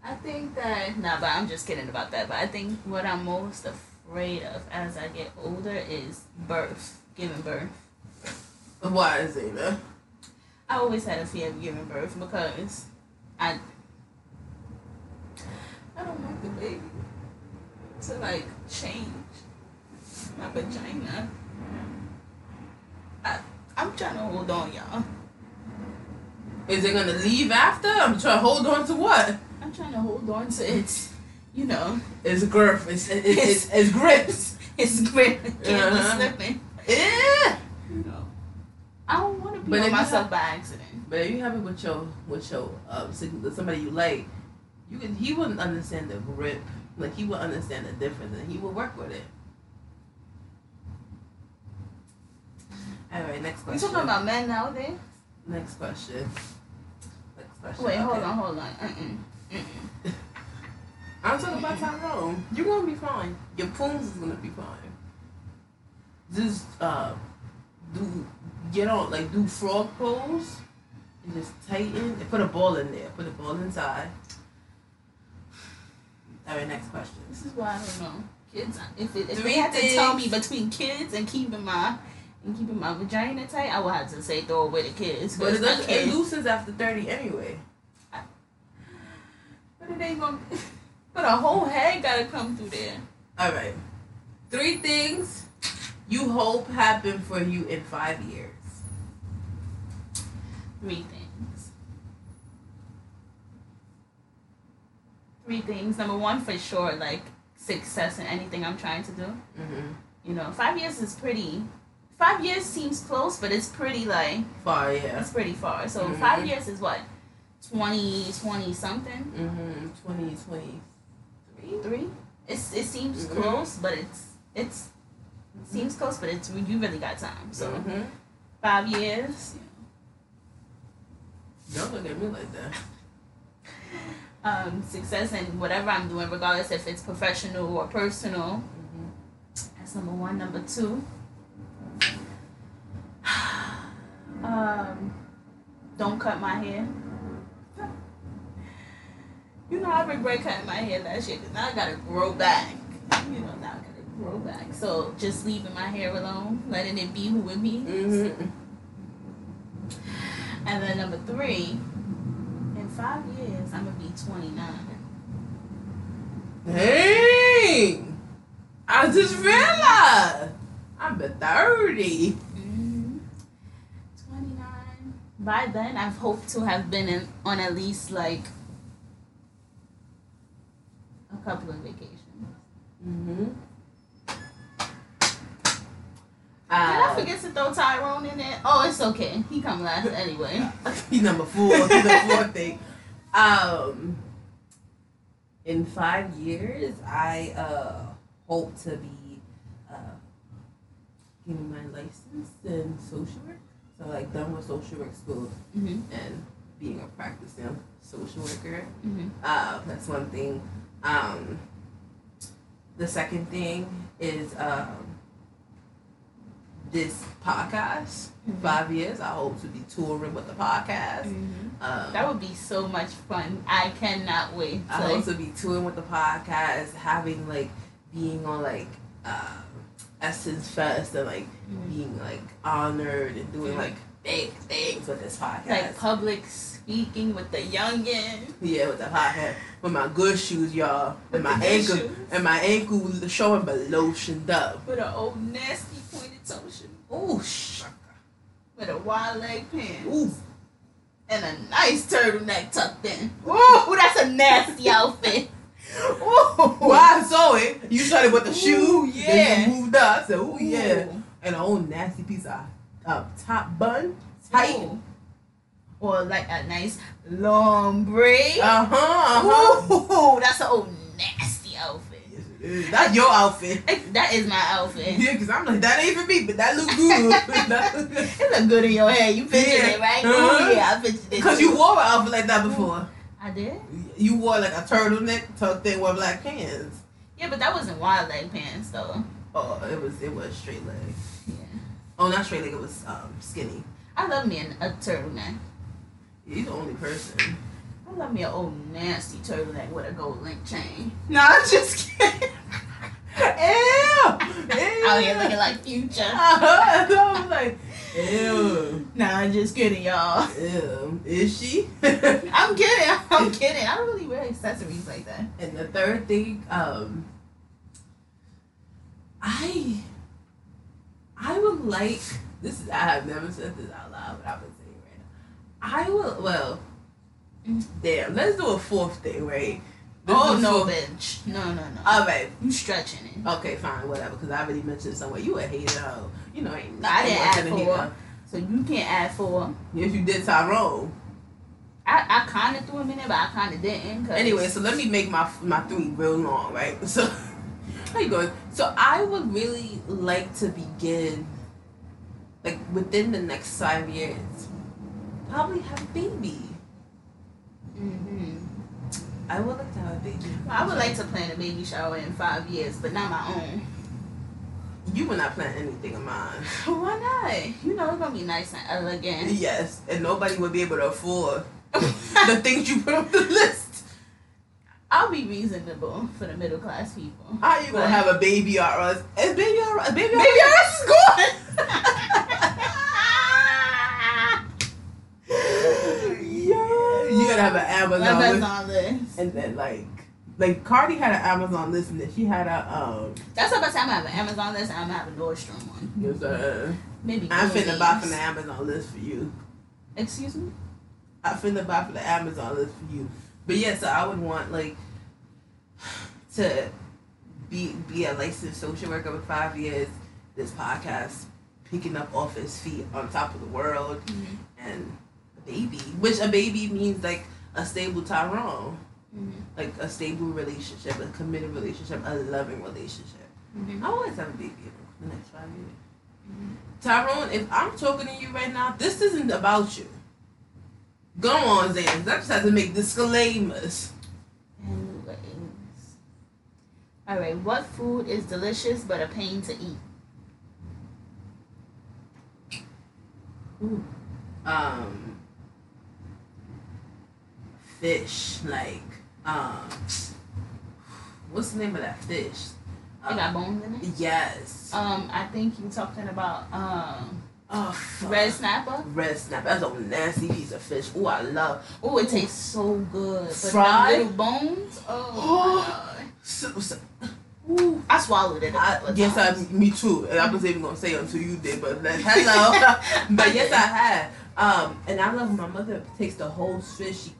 I think that nah, but I'm just kidding about that. But I think what I'm most afraid of as I get older is birth, giving birth. Why is it? uh, I always had a fear of giving birth because I I don't want the baby to like change my vagina. I I'm trying to hold on, y'all. Is it gonna leave after? I'm trying to hold on to what? I'm trying to hold on to it. you know, It's girth. It's it's it's, it's grips. its grip. It can't Uh-huh. be slipping. Yeah. You know, I don't want to be But on myself have- by accident. But if you have it with your with your sig- somebody you like, you can he wouldn't understand the grip. Like he would understand the difference and he would work with it. All right, next question. You talking about men nowadays? next question. Next question. Wait, hold on, hold on. Mm-mm. Mm-mm. I'm talking about Tyrone. You're gonna be fine. Your poons is gonna be fine. Just uh, do get on like do frog pose and just tighten and put a ball in there. Put a ball inside. All right, next question. This is why I don't know. Kids, if it, if Three they had to tell me between kids and keeping my and keeping my vagina tight, I would have to say throw away the kids. But it, does, it loosens after thirty anyway. But it ain't gonna. But a whole head gotta come through there. All right, three things you hope happen for you in five years. Three things. Three things. Number one, for sure, like success in anything I'm trying to do. Mm-hmm. You know, five years is pretty. Five years seems close, but it's pretty like Far, yeah. it's pretty far. So Mhm. five years is what, 20, 20 something, Mm-hmm. Twenty twenty three. three. It's it seems Mhm. close, but it's it's it seems close, but it's you really got time. So mm-hmm. five years. Don't look at me like that. Um, success in whatever I'm doing, regardless if it's professional or personal. Mm-hmm. That's number one. Number two. um, don't cut my hair. You know, I regret cutting my hair last year because now I gotta grow back. You know, now I gotta grow back. So just leaving my hair alone, letting it be who it be. Mm-hmm. And then number three, five years, I'm gonna be 29. Dang! I just realized I'm a thirty. Mm-hmm. 29. By then, I've hoped to have been in, on at least like a couple of vacations. Mm-hmm. Did I Uh, forget to throw Tyrone in there? Oh, it's okay. He come last anyway. he number four. He the fourth thing. Um, in five years, I uh hope to be uh getting my license in social work. So like done with social work school hmm and being a practicing social worker. hmm Uh, that's one thing. Um, the second thing is um, this podcast. Mhm. Five years, I hope to be touring with the podcast. Um, That would be so much fun. I cannot wait. I to- hope to be touring with the podcast, having like being on like uh, Essence Fest and like Mhm. being like honored and doing like big things with this podcast. like public speaking with the youngin. Yeah, with the hat, with my good shoes, y'all, With and my ankle, shoes. and my ankle showing but lotioned up. With an old nasty pointed. Ooh. With a wide leg pants. Ooh, And a nice turtleneck tucked in. ooh. Ooh, that's a nasty outfit. Ooh. Well, I saw it. You started with the shoe, Ooh, then yeah. you moved up. I said, ooh, yeah, and an old nasty piece of uh, top bun, tight. Ooh. Or like a nice long braid. Uh huh. Uh huh. Ooh, that's an old nasty outfit. Yes, it That's your outfit. That is my outfit. Yeah, because I'm like, that ain't for me, but that look good. that look good. It look good in your head. You pictured Yeah. it, right? Uh-huh. Yeah, I pictured it. Because you wore an outfit like that before. I did. You wore like a turtleneck tucked in with black pants. Yeah, but that wasn't wide leg pants though. Oh, it was it was straight leg. Yeah. Oh, not straight leg. It was um, skinny. I love me an, a turtleneck. You're the only person. I love me an old nasty turtleneck with a gold link chain. No, I'm just kidding. Ew! Ew! Out here looking like future. I was like, ew, Nah, I'm just kidding, y'all. ew. Is she? I'm kidding. I'm kidding. I don't really wear accessories like that. and the third thing, um, I, I would like. This is I have never said this out loud, but I would say it right now. I will. Well, damn. Let's do a fourth thing, right? Oh no, bench. No, no, no. All right. you stretching it. Okay, fine, whatever. Because I already mentioned somewhere you a hater. hoe. You know, ain't I didn't add four. hater. So you can't add four. Yes, you did Tyrone. I, I kind of threw him in there, but I kind of didn't. 'cause- Anyway, so let me make my my three real long, right? So, how you going? So I would really like to begin, like within the next five years, probably have a baby. Mhm. I would like to have a baby. I would like to plan a baby shower in five years, but not my own. You would not plan anything of mine. Why not? You know it's gonna be nice and elegant. Yes, and nobody would be able to afford the things you put on the list. I'll be reasonable for the middle class people. How you gonna have a baby or us? Is baby on us? Baby on Baby us is Yo. You gotta have an Amazon list. list. And then like like Cardi had an Amazon list and then she had a um That's about time I have an Amazon list. I'm gonna have a Nordstrom one. there's a Maybe. I'm finna buy from the Amazon list for you. Excuse me. I finna buy for the Amazon list for you. But yeah, so I would want like to be be a licensed social worker with five years, this podcast picking up off his feet on top of the world and a baby. Which a baby means like a stable Tyrone. Mhm. Like a stable relationship, a committed relationship, a loving relationship. Mhm. I always have a baby in the next five years. Tyrone, if I'm talking to you right now, this isn't about you. Go on, Zan. I just have to make disclaimers. Anyways. All right. What food is delicious but a pain to eat? Um, fish, like, um, what's the name of that fish? It got bones in it. Yes. Um, I think you're talking about um oh, fuck. red snapper. Red snapper. That's a nasty piece of fish. Oh, I love. Oh, it tastes so good. But Fried? little bones. Oh. So, so, Ooh, I swallowed it. I, yes, I, me too. And I was even gonna say until you did, but like, hello. but yes, I had. Um, and I love when my mother takes the whole fish. She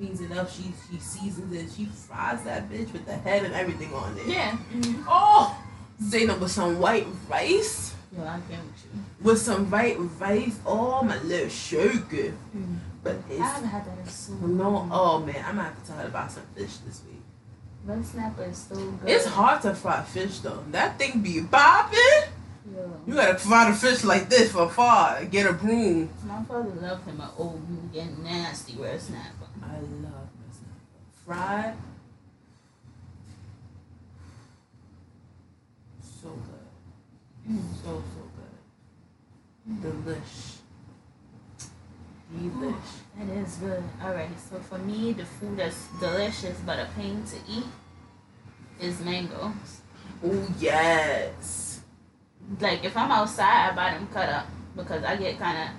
cleans it up. She she seasons it. She fries that bitch with the head and everything on it. Yeah. Mhm. Oh, Zainab with some white rice. Yo, I get with you. With some white rice. Oh my little sugar. Mm. But it's, I haven't had that in so long. no. Oh man, I'm gonna have to tell her about some fish this week. Red snapper is so good. It's hard to fry fish though. That thing be popping. Yo. You gotta fry the fish like this from far. Get a broom. My father loved him an old getting nasty red snapper. I love snapper. Fried. So good. So so good. Delish. Delish. That is good. Alright, so for me, the food that's delicious but a pain to eat is mangoes. Oh yes. Like if I'm outside, I buy them cut up because I get kind of.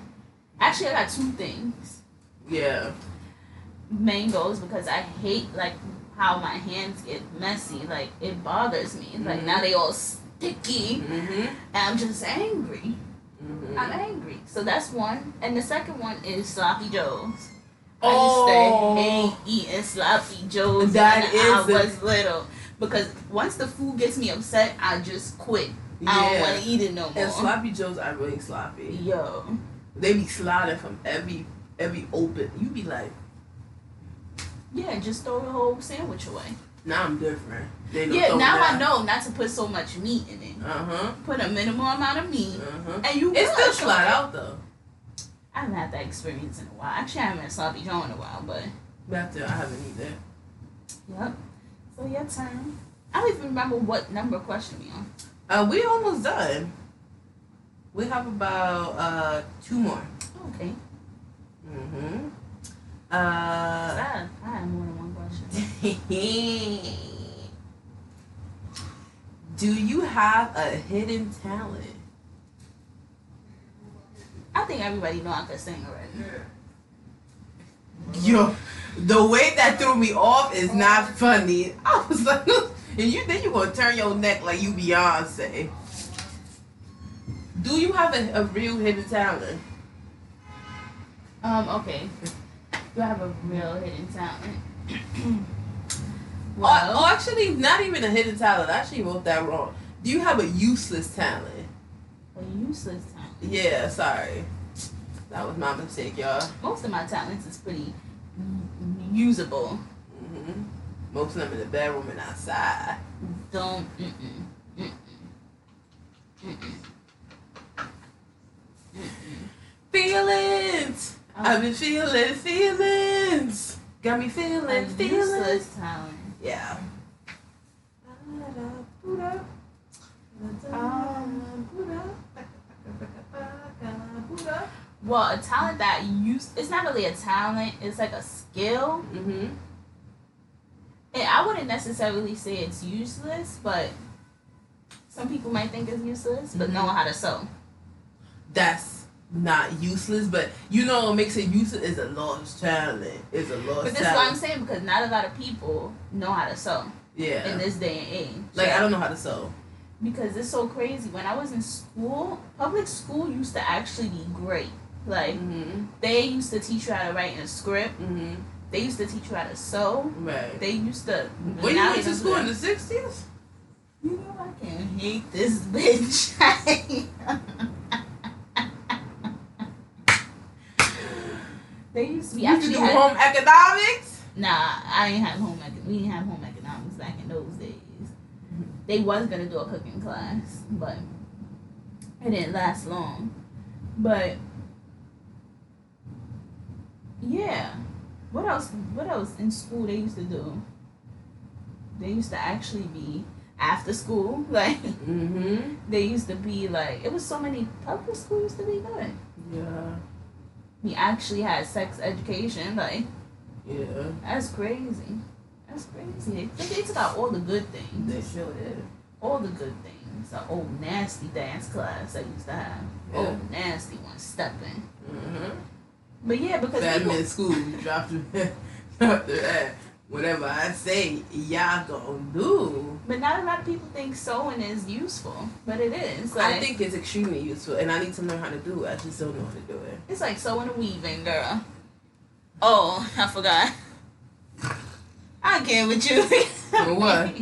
Actually, I got two things: Yeah. Mangoes because I hate like how my hands get messy. Like it bothers me. Like Mhm. now they all sticky, Mm-hmm. and I'm just angry. mm-hmm. I'm angry. So that's one. And the second one is sloppy joes. Oh. I used to hate eating sloppy joes That when I was little. Because once the food gets me upset, I just quit. I don't want to eat it no more. And sloppy joes are really sloppy. Yo. They be sliding from every every open. You be like, Yeah, just throw the whole sandwich away. Now I'm different. Yeah, now I know not to put so much meat in it. Uh huh. Put a minimal amount of meat, Uh huh. and you. It will still slide out though. I haven't had that experience in a while. Actually, I haven't had sloppy joe in a while, but Back to I haven't either. yep. So your turn. I don't even remember what number question we on. Uh, we almost done. We have about uh two more. Okay. Mm-hmm. Uh. I had more than one question. Do you have a hidden talent? I think everybody know I could sing already. Yo, the way that threw me off is not funny. I was like, and you then you gonna turn your neck like you Beyonce. Do you have a, a real hidden talent? Um. Okay. Do I have a real hidden talent? Or, or actually, not even a hidden talent. I actually wrote that wrong. Do you have a useless talent? a useless talent. Yeah, sorry. That was my mistake, y'all. Most of my talents is pretty usable. hmm Most of them in the bedroom and outside. Don't. Mm-mm, mm-mm, mm-mm. Feelings. I've been feeling feelings. Got me feeling feelings. useless talent. Yeah. Well, a talent that use it's not really a talent. It's like a skill. Mm-hmm. And I wouldn't necessarily say it's useless, but some people might think it's useless. But Mhm. knowing how to sew. That's not useless, but you know what makes it useless is a lost talent. It's a lost But this is what I'm saying because not a lot of people know how to sew yeah. in this day and age. like I don't know how to sew. because it's so crazy. When I was in school, public school used to actually be great. Like Mm-hmm. they used to teach you how to write in a script. Mm-hmm. They used to teach you how to sew. Right. They used to. When you went to school in the sixties? You know I can hate this bitch. they used to be You used to do had, home economics? Nah, I ain't have home we didn't have home economics back in those days. They was gonna do a cooking class, but it didn't last long. But yeah. What else what else in school they used to do? They used to actually be after school. Like Mm-hmm. they used to be like it was so many public schools used to be good. Yeah. We actually had sex education, like Yeah. That's crazy. That's crazy. They, they took out all the good things. They sure did. All the good things. The old nasty dance class I used to have. Yeah. Old nasty one stepping. Mm-hmm. But yeah, because Fat people, men school dropped after that. Whatever I say, y'all gonna do. but not a lot of people think sewing is useful, but it is. Like, I think it's extremely useful, and I need to learn how to do it. I just don't know how to do it. it's like sewing and weaving, girl. Oh, I forgot. I can't with you. For what?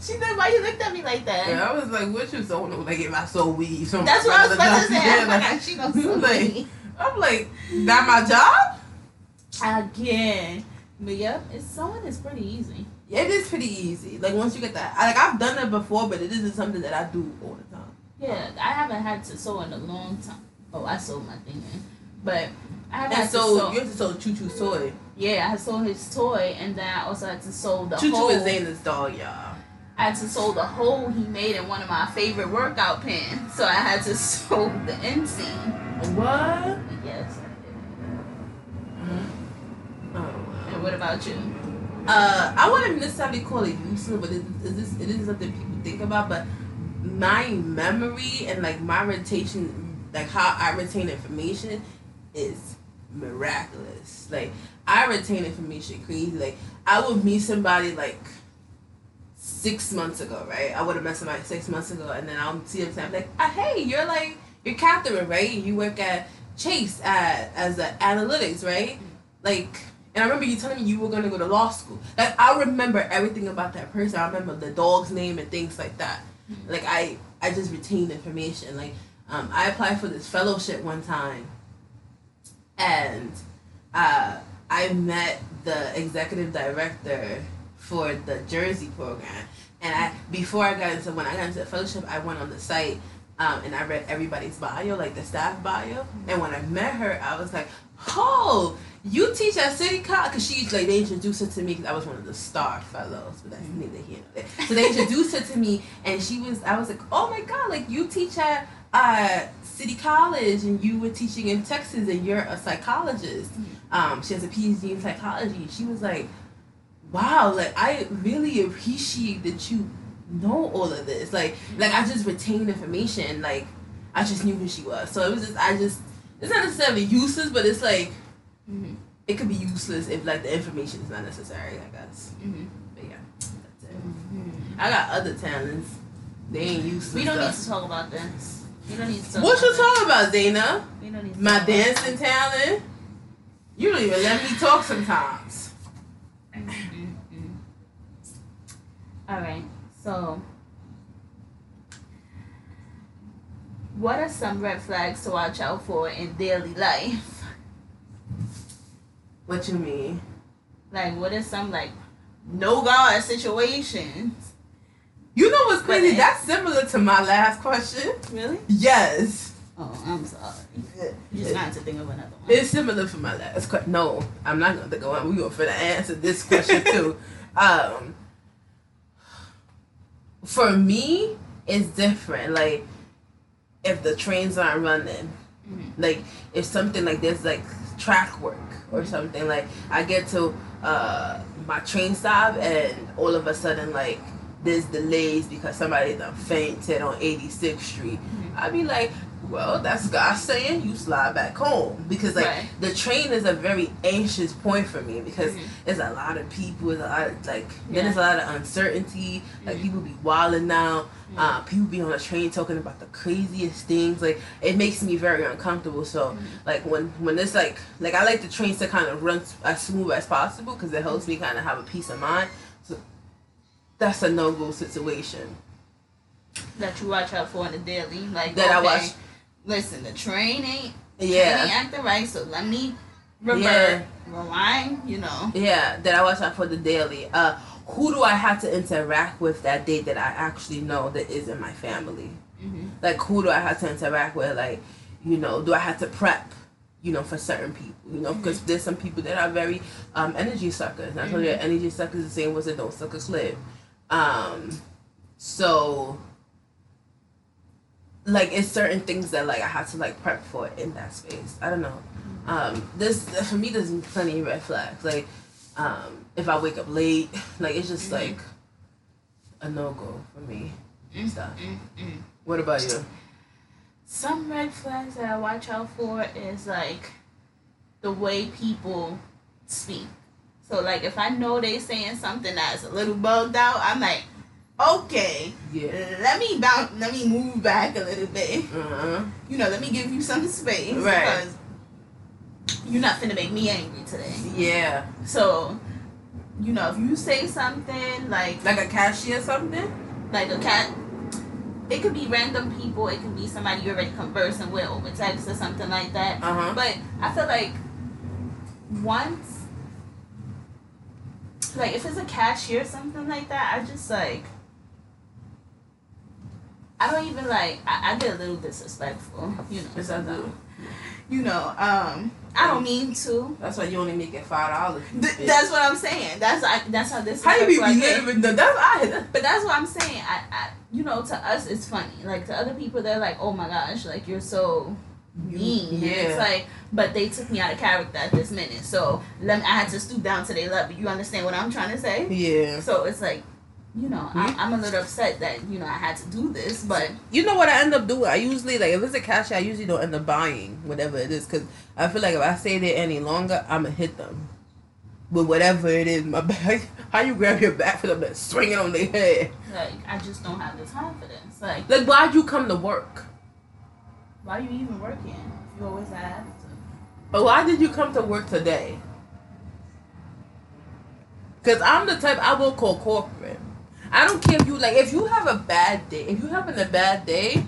she said, "Why you looked at me like that?" Yeah, I was like, what you so know? Like if I so weave, some That's what I was about to say. Yeah, I'm like- she knows like, something. I'm like, that my job? Again. But yep, it's sewing is pretty easy. Yeah, it is pretty easy. Like once you get that, I, like I've done it before, but it isn't something that I do all the time. Yeah, I haven't had to sew in a long time. Oh, I sewed my thing in. But I haven't And had so to sew. you have to sew Choo Choo's toy. Yeah, I had to sew his toy and then I also had to sew the Choo Choo is dog, y'all. I had to sew the hole he made in one of my favorite workout pants. So I had to sew the inseam. What? Yes, I Oh. did. And what about you? Uh, I wouldn't necessarily call it useless, but it, it is it is something people think about. But my memory and like my retention, like how I retain information, is miraculous. Like I retain information crazy. Like I would meet somebody like six months ago, right? I would have met somebody six months ago, and then I'll see them I'm like, uh, "Hey, you're like you're Catherine, right? You work at Chase at as a analytics, right? Like." And I remember you telling me you were gonna go to law school. Like I remember everything about that person. I remember the dog's name and things like that. Like I, I just retain information. Like um, I applied for this fellowship one time, and uh, I met the executive director for the Jersey program. And I before I got into when I got into the fellowship, I went on the site um, and I read everybody's bio, like the staff bio. And when I met her, I was like, "Oh, you teach at City College?" Because she like they introduced her to me because I was one of the star fellows, but that's neither here nor there. So they introduced her to me, and she was. I was like, "Oh my god! Like you teach at uh, City College, and you were teaching in Texas, and you're a psychologist." Um, she has a PhD in psychology. She was like, "Wow! Like I really appreciate that you." know all of this. Like like I just retained information. Like I just knew who she was. So it was just I just it's not necessarily useless, but it's like Mhm. it could be useless if like the information is not necessary. I guess. Mhm. But yeah, that's it. I got other talents. They ain't useless. We don't need to talk about this. We don't need to talk What about you talking about, Dana? We don't need to My talk about dancing talent? You don't even let me talk sometimes. Mm, mm. All right. So, what are some red flags to watch out for in daily life? What you mean? Like, what are some like no God situations? You know what's crazy? But- That's similar to my last question. Really? Yes. Oh, I'm sorry. You Just trying to think of another one. It's similar for my last question. No, I'm not going to go on. We're going to answer this question too. um, for me, it's different. Like, if the trains aren't running, Mhm. like, if something like this, like track work or something, like, I get to uh, my train stop and all of a sudden, like, there's delays because somebody done fainted on 86th Street. Mhm. I'd be like, well, that's God saying you slide back home because like Right. the train is a very anxious point for me because Mhm. there's a lot of people, there's a lot of, like Yeah. then there's a lot of uncertainty. Like Mhm. people be wilding now. Mhm. Uh, people be on the train talking about the craziest things. Like it makes me very uncomfortable. So Mhm. like when when it's like like I like the trains to kind of run as smooth as possible because it helps me kind of have a peace of mind. So that's a no go situation. that you watch out for in the daily. Like That I watch- Listen, the train ain't Yeah. ain't acting right, so let me revert, Yeah. rewind. You know. Yeah, that I watch out for the daily. Uh, who do I have to interact with that day that I actually know that is in my family? Mm-hmm. Like, who do I have to interact with? Like, you know, do I have to prep? You know, for certain people, you know, because there's some people that are very um, energy suckers. And I told you, energy suckers the same was a don't suck a slip. Um, so, like, it's certain things that like I have to like prep for in that space. I don't know. Um, this for me, there's plenty of red flags. Like, um, if I wake up late, like it's just Mhm. like a no go for me. Mm, Stuff. mm, mm. What about you? Some red flags that I watch out for is like the way people speak. So like if I know they saying something that's a little bugged out, I'm like, okay, Yeah. let me bounce, let me move back a little bit. Uh-huh. You know, let me give you some space Right. because you're not finna make me angry today. Yeah. So, you know, if you say something like Like a cashier or something? like a cat, it could be random people. It could be somebody you're already conversing with over text or something like that. Uh-huh. But I feel like once, like if it's a cashier or something like that, I just like. I don't even like. I, I get a little disrespectful, you know. Yes, I do. You know, um, I don't mean to. That's why you only make it five dollars. Th- that's what I'm saying. That's I, that's how this. how you be like it. believing that? That's I. But that's what I'm saying. I, I, you know, to us it's funny. Like to other people, they're like, "Oh my gosh, like you're so mean." And Yeah. It's like, but they took me out of character at this minute, so let me, I had to stoop down to their level. You understand what I'm trying to say? Yeah. So it's like, you know, I'm, hmm? I'm a little upset that you know I had to do this, but You know what I end up doing? I usually like if it's a cashier, I usually don't end up buying whatever it is because I feel like if I stay there any longer, I'ma hit them with whatever it is. My bag. How you grab your back for them and swing it on their head? like I just don't have the time for this. Like, Like why'd you come to work? why are you even working if you always have to? But why did you come to work today? Cause I'm the type I will call corporate. I don't care if you like if you have a bad day. If you having a bad day,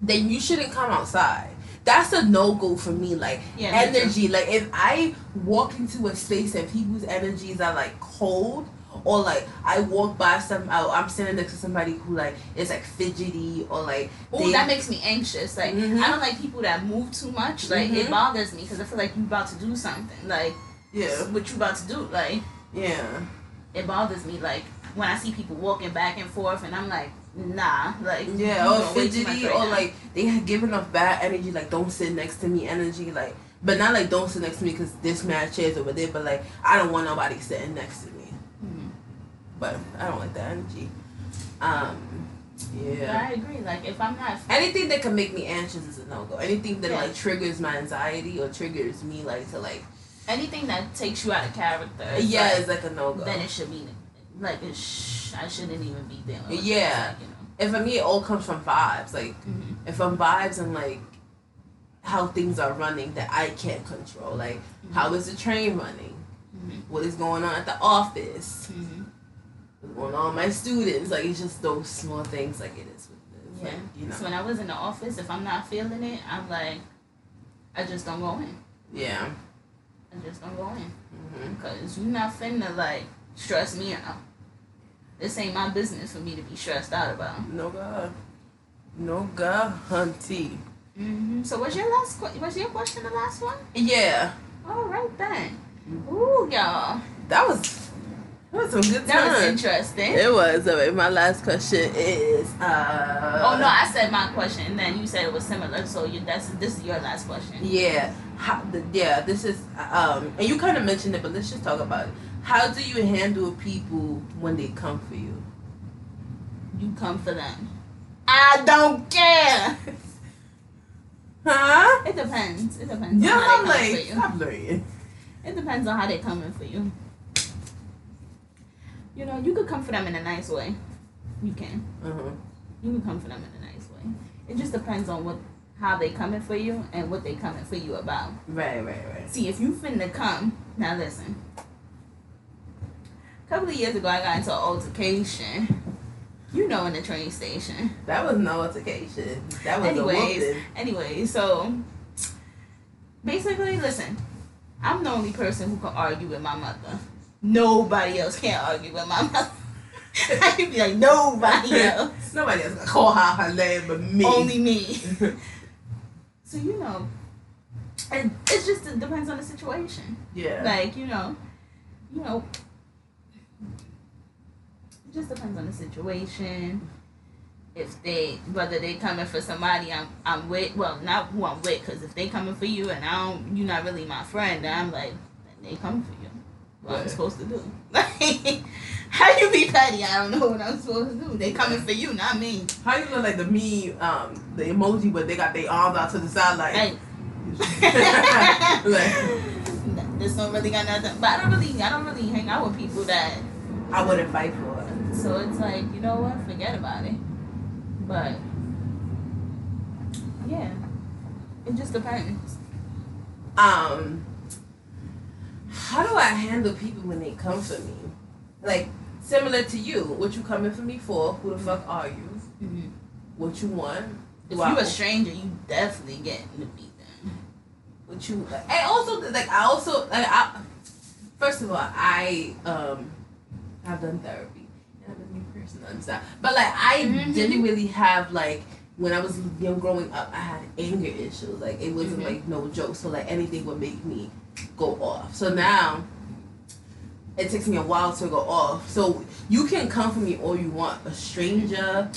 then you shouldn't come outside. that's a no go for me. Like Yeah, energy. Like if I walk into a space and people's energies are like cold, or like I walk by some, oh, I'm standing next to somebody who like is like fidgety or like Oh, that makes me anxious. Like Mhm. I don't like people that move too much. Like it Mhm. bothers me because I feel like you're about to do something. Like yeah, what you about to do. Like yeah, it bothers me. Like when I see people walking back and forth, and I'm like, nah. Like yeah, or doing way too much fidgety right or now. like they have given off bad energy. Like don't sit next to me energy. Like but not like don't sit next to me because this man chairs over there. But like I don't want nobody sitting next to me. Mhm. But I don't like that energy. Um, But yeah. I agree. Like if I'm not Anything that can make me anxious is a no go. Anything that Yeah. like triggers my anxiety or triggers me like to like anything that takes you out of character, yeah, like, it's like a no go. then it should be like sh- I shouldn't even be dealing with. Yeah. like, you know. And for me, it all comes from vibes. Like Mhm. if I'm vibes and like how things are running that I can't control. Like how is the train running? Mhm. What is going on at the office? Mhm. What's going on with my students? Like it's just those small things. Like it is. What it is. Yeah. Like, you know. So when I was in the office, if I'm not feeling it, I'm like, I just don't go in. Yeah. I just don't go in. hmm Because you're not finna, like, stress me out. This ain't my business for me to be stressed out about. No God. No God, hunty. hmm So was your last que- was your question the last one? Yeah. All right then. Ooh, y'all. That was that was some good That was interesting. It was. Alright, my last question is uh Oh no, I said my question, and then you said it was similar. So you that's this is your last question. Yeah. How, the, yeah, this is um and you kind of mentioned it, but let's just talk about it. How do you handle people when they come for you? You come for them. I don't care. Huh? It depends. It depends Yeah, on how I'm like, for you. stop lying. It depends on how they coming for you. You know, you could come for them in a nice way. You can. Uh-huh. You can come for them in a nice way. It just depends on what how they coming for you and what they coming for you about. Right, right, right. See, if you finna come, now listen. A couple of years ago, I got into an altercation. You know, in the train station. That was no altercation. That was Anyways, a whooping. anyway, so basically, listen, I'm the only person who can argue with my mother. Nobody else can argue with my mother. I can be like nobody else, Nobody else gonna call her her name but me. only me. So you know, and it just it depends on the situation. yeah. Like you know, you know, it just depends on the situation. If they whether they coming for somebody I'm I'm with, well not who I'm with, because if they coming for you and I don't, you're not really my friend, then I'm like, then they coming for you. What I'm supposed to do? Like, how you be petty? I don't know what I'm supposed to do. They coming for you, not me. How you look like the me, um, the emoji, but they got their arms out to the side like. Like, like this don't really got nothing. But I don't really, I don't really hang out with people that I wouldn't fight for it. So it's like, you know what? Forget about it. But yeah, it just depends. Um, how do I handle people when they come for me? Like similar to you, what you coming for me for? Who the fuck are you? Mm-hmm. What you want? If I- you a stranger, you definitely getting to beat them. what you and also like I also like I first of all I um have done therapy and I'm a new person and stuff but like I Mhm. didn't really have like when I was young growing up I had anger issues like it wasn't Mhm. like no joke so like anything would make me go off so now it takes me a while to go off so you can come for me all you want a stranger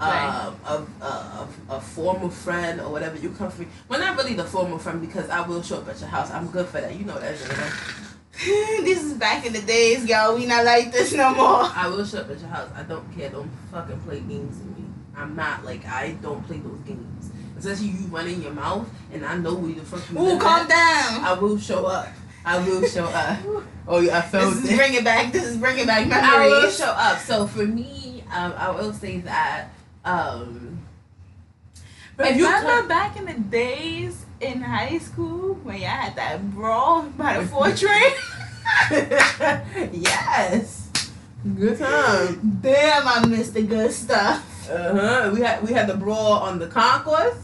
Right. uh, a, a, a, a former friend or whatever you come for me. Well, not really the former friend because I will show up at your house. I'm good for that. You know that. Jada. this is back in the days, y'all. We not like this no more. I will show up at your house. I don't care. Don't fucking play games with me. I'm not like I don't play those games. Especially you running your mouth and I know where the fuck you Ooh, calm at. down. I will show up. I will show up. Oh, I felt This is it. bringing back. This is bringing back memories. I will show up. So for me, um, I will say that. Um, if you Remember back in the days in high school when y'all had that brawl by the four train? yes. Good time. Damn, I missed the good stuff. Uh huh. We had we had the brawl on the concourse.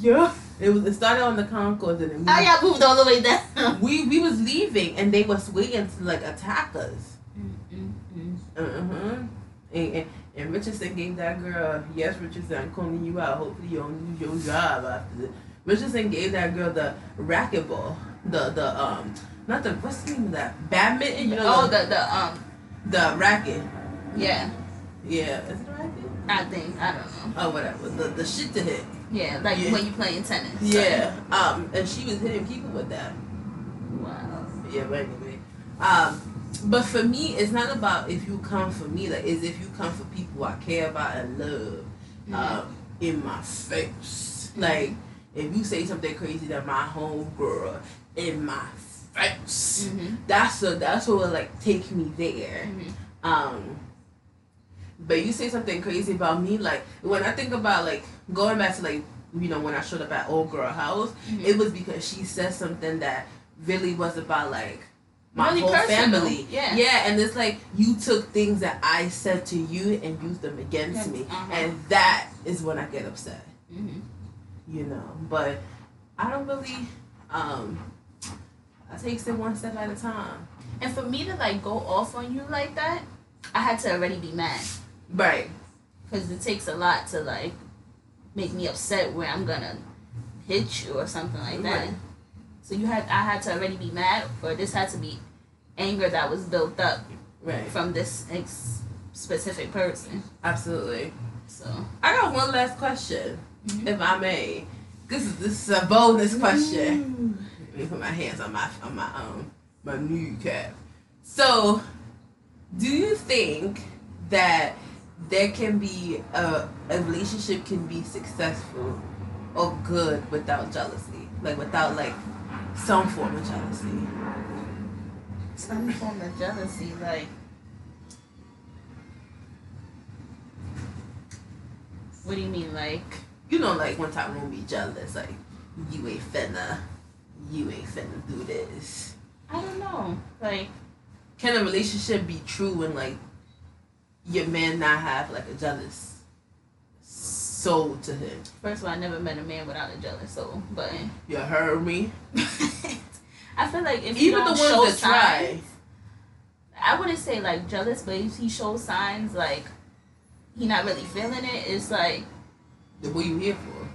Yeah. It was. It started on the concourse, and then we, Oh, y'all moved all the way down. we we was leaving, and they was waiting to like attack us. Uh-huh. And, and, and Richardson gave that girl, yes, Richardson, I'm calling you out. Hopefully you don't lose your job after this. Richardson gave that girl the racquetball. The, the, um, not the, what's the name of that? Badminton? You know, Oh, the the um, the racket. yeah. Yeah. Is it racket? I think I don't know. Oh, whatever. The, the shit to hit. Yeah, like Yeah. when you playing tennis. Yeah. Um, and she was hitting people with that. Wow. Yeah, but anyway. Um, but for me, it's not about if you come for me. Like, it's if you come for people I care about and love. Um, in my face. Like, if you say something crazy to my home girl in my face, Mm-hmm. that's a that's what will like take me there. Mm-hmm. Um, but you say something crazy about me, like when I think about like going back to like you know when I showed up at old girl house, Mhm. it was because she said something that really was about like my Really whole personal, family. yeah. yeah, and it's like you took things that I said to you and used them against me, Uh-huh. and that is when I get upset. Mm-hmm. You know, but I don't really. um I take it one step at a time. And for me to like go off on you like that, I had to already be mad Right. because it takes a lot to like make me upset where I'm gonna hit you or something like that. Right. So you had I had to already be mad, or this had to be anger that was built up Right. from this ex- specific person. Absolutely. So I got one last question, Mhm. if I may. This is this is a bonus question. Let me put my hands on my on my um my kneecap. So, do you think that there can be a a relationship can be successful or good without jealousy, like without like some form of jealousy? some form of jealousy, like what do you mean, like? You know, like one time we'll be jealous, like you ain't finna, you ain't finna do this. I don't know, like can a relationship be true when like your man not have like a jealous soul to him? first of all, I never met a man without a jealous soul, but You heard me? I feel like if Even the ones show that try. I wouldn't say like jealous, but if he shows signs like he not really feeling it, it's like Then what you here for?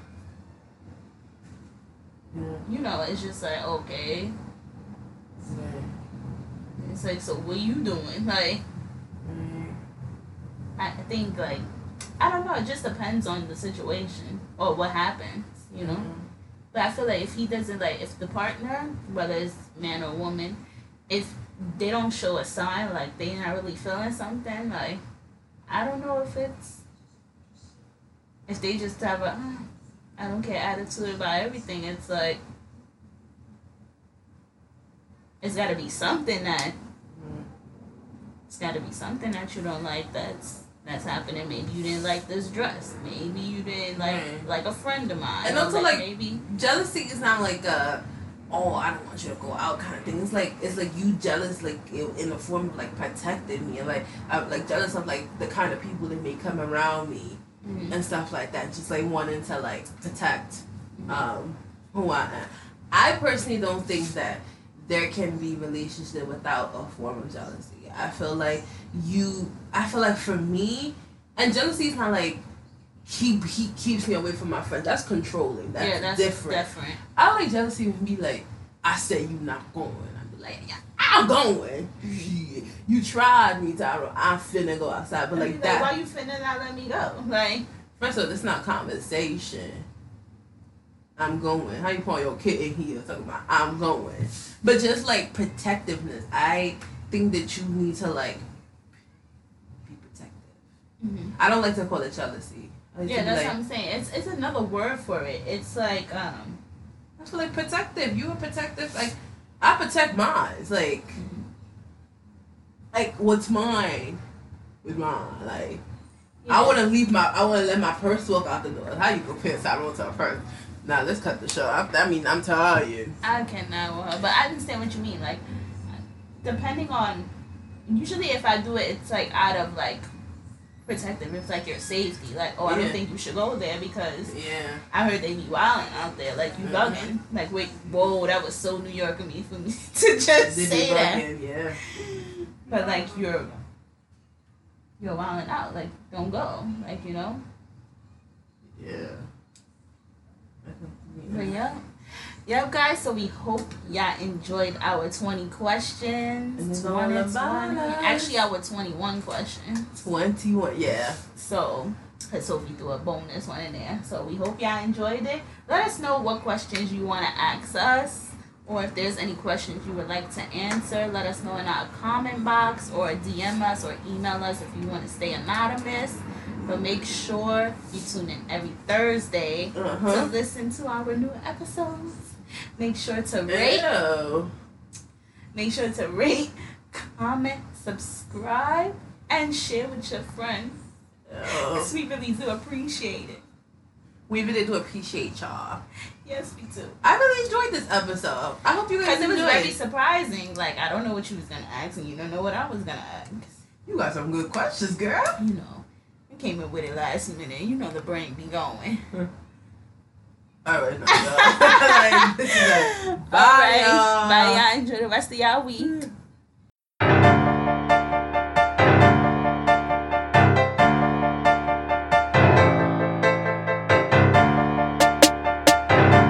Yeah. you know, it's just like okay, it's like so what are you doing? Like I think like I don't know. It just depends on the situation or what happens, you know. Mm-hmm. But I feel like if he doesn't like if the partner, whether it's man or woman, if they don't show a sign like they're not really feeling something, like I don't know if it's if they just have a "Mm, I don't care attitude about everything. It's like it's got to be something that it's got to be something that you don't like that's that's happening. Maybe you didn't like this dress. Maybe you didn't like like a friend of mine. And also, like, maybe Jealousy is not like a oh I don't want you to go out kind of thing. It's like it's like you jealous like in in the form of like protecting me and like I'm like jealous of like the kind of people that may come around me Mhm. and stuff like that. Just like wanting to like protect um, who I am. I personally don't think that there can be relationship without a form of jealousy. I feel like you. I feel like for me, and jealousy is not like he he keeps me away from my friend. That's controlling. That's, yeah, that's different. different. I like jealousy when be like, I said you not going. I'd be like, yeah, I'm going. Shit, You tried me, Tyra. I'm finna go outside, but And like that. why you finna not let me go? Like, First of all, it's not conversation. I'm going. How you point your kid in here talking about I'm going? But just like protectiveness, I think that you need to like be protective. I don't like to call it jealousy. Like yeah, that's like, what I'm saying. It's it's another word for it. It's like um, I feel like protective. You are protective. Like I protect mine. It's like like what's mine is mine. Like I yeah. want to leave my. I want to let my purse walk out the door. How you compare Saddle to a purse? Now let's cut the show. I, I mean, I'm tired. I cannot with her, but I understand what you mean. Like, depending on, usually if I do it, it's like out of like protective. It's like your safety. Like, oh, I Yeah. don't think you should go there because Yeah. I heard they be wilding out there. Like you bugging. Like wait, whoa, that was so New York of me for me to just They say that. Yeah. But like you're you're wilding out. Like don't go. Like you know. Yeah. But yeah. Yep, guys. So we hope y'all enjoyed our twenty questions. And 20, 20. Actually, our twenty-one question. Twenty-one. Yeah. So, because Sophie threw a bonus one in there. So we hope y'all enjoyed it. Let us know what questions you want to ask us, or if there's any questions you would like to answer. Let us know in our comment box, or DM us, or email us if you want to stay anonymous. But make sure you tune in every Thursday Uh to listen to our new episodes. Make sure to rate. Ew. Make sure to rate, comment, subscribe, and share with your friends. Ew. 'Cause we really do appreciate it. We really do appreciate y'all. Yes, me too. I really enjoyed this episode. I hope you guys Because it was enjoyed. very surprising. Like, I don't know what you was going to ask, and you don't know what I was going to ask. You got some good questions, girl. You know, you came up with it last minute. You know the brain be going. Oh, All right, no, no. like, bye, All right, y'all. bye, y'all. Enjoy the rest of y'all week.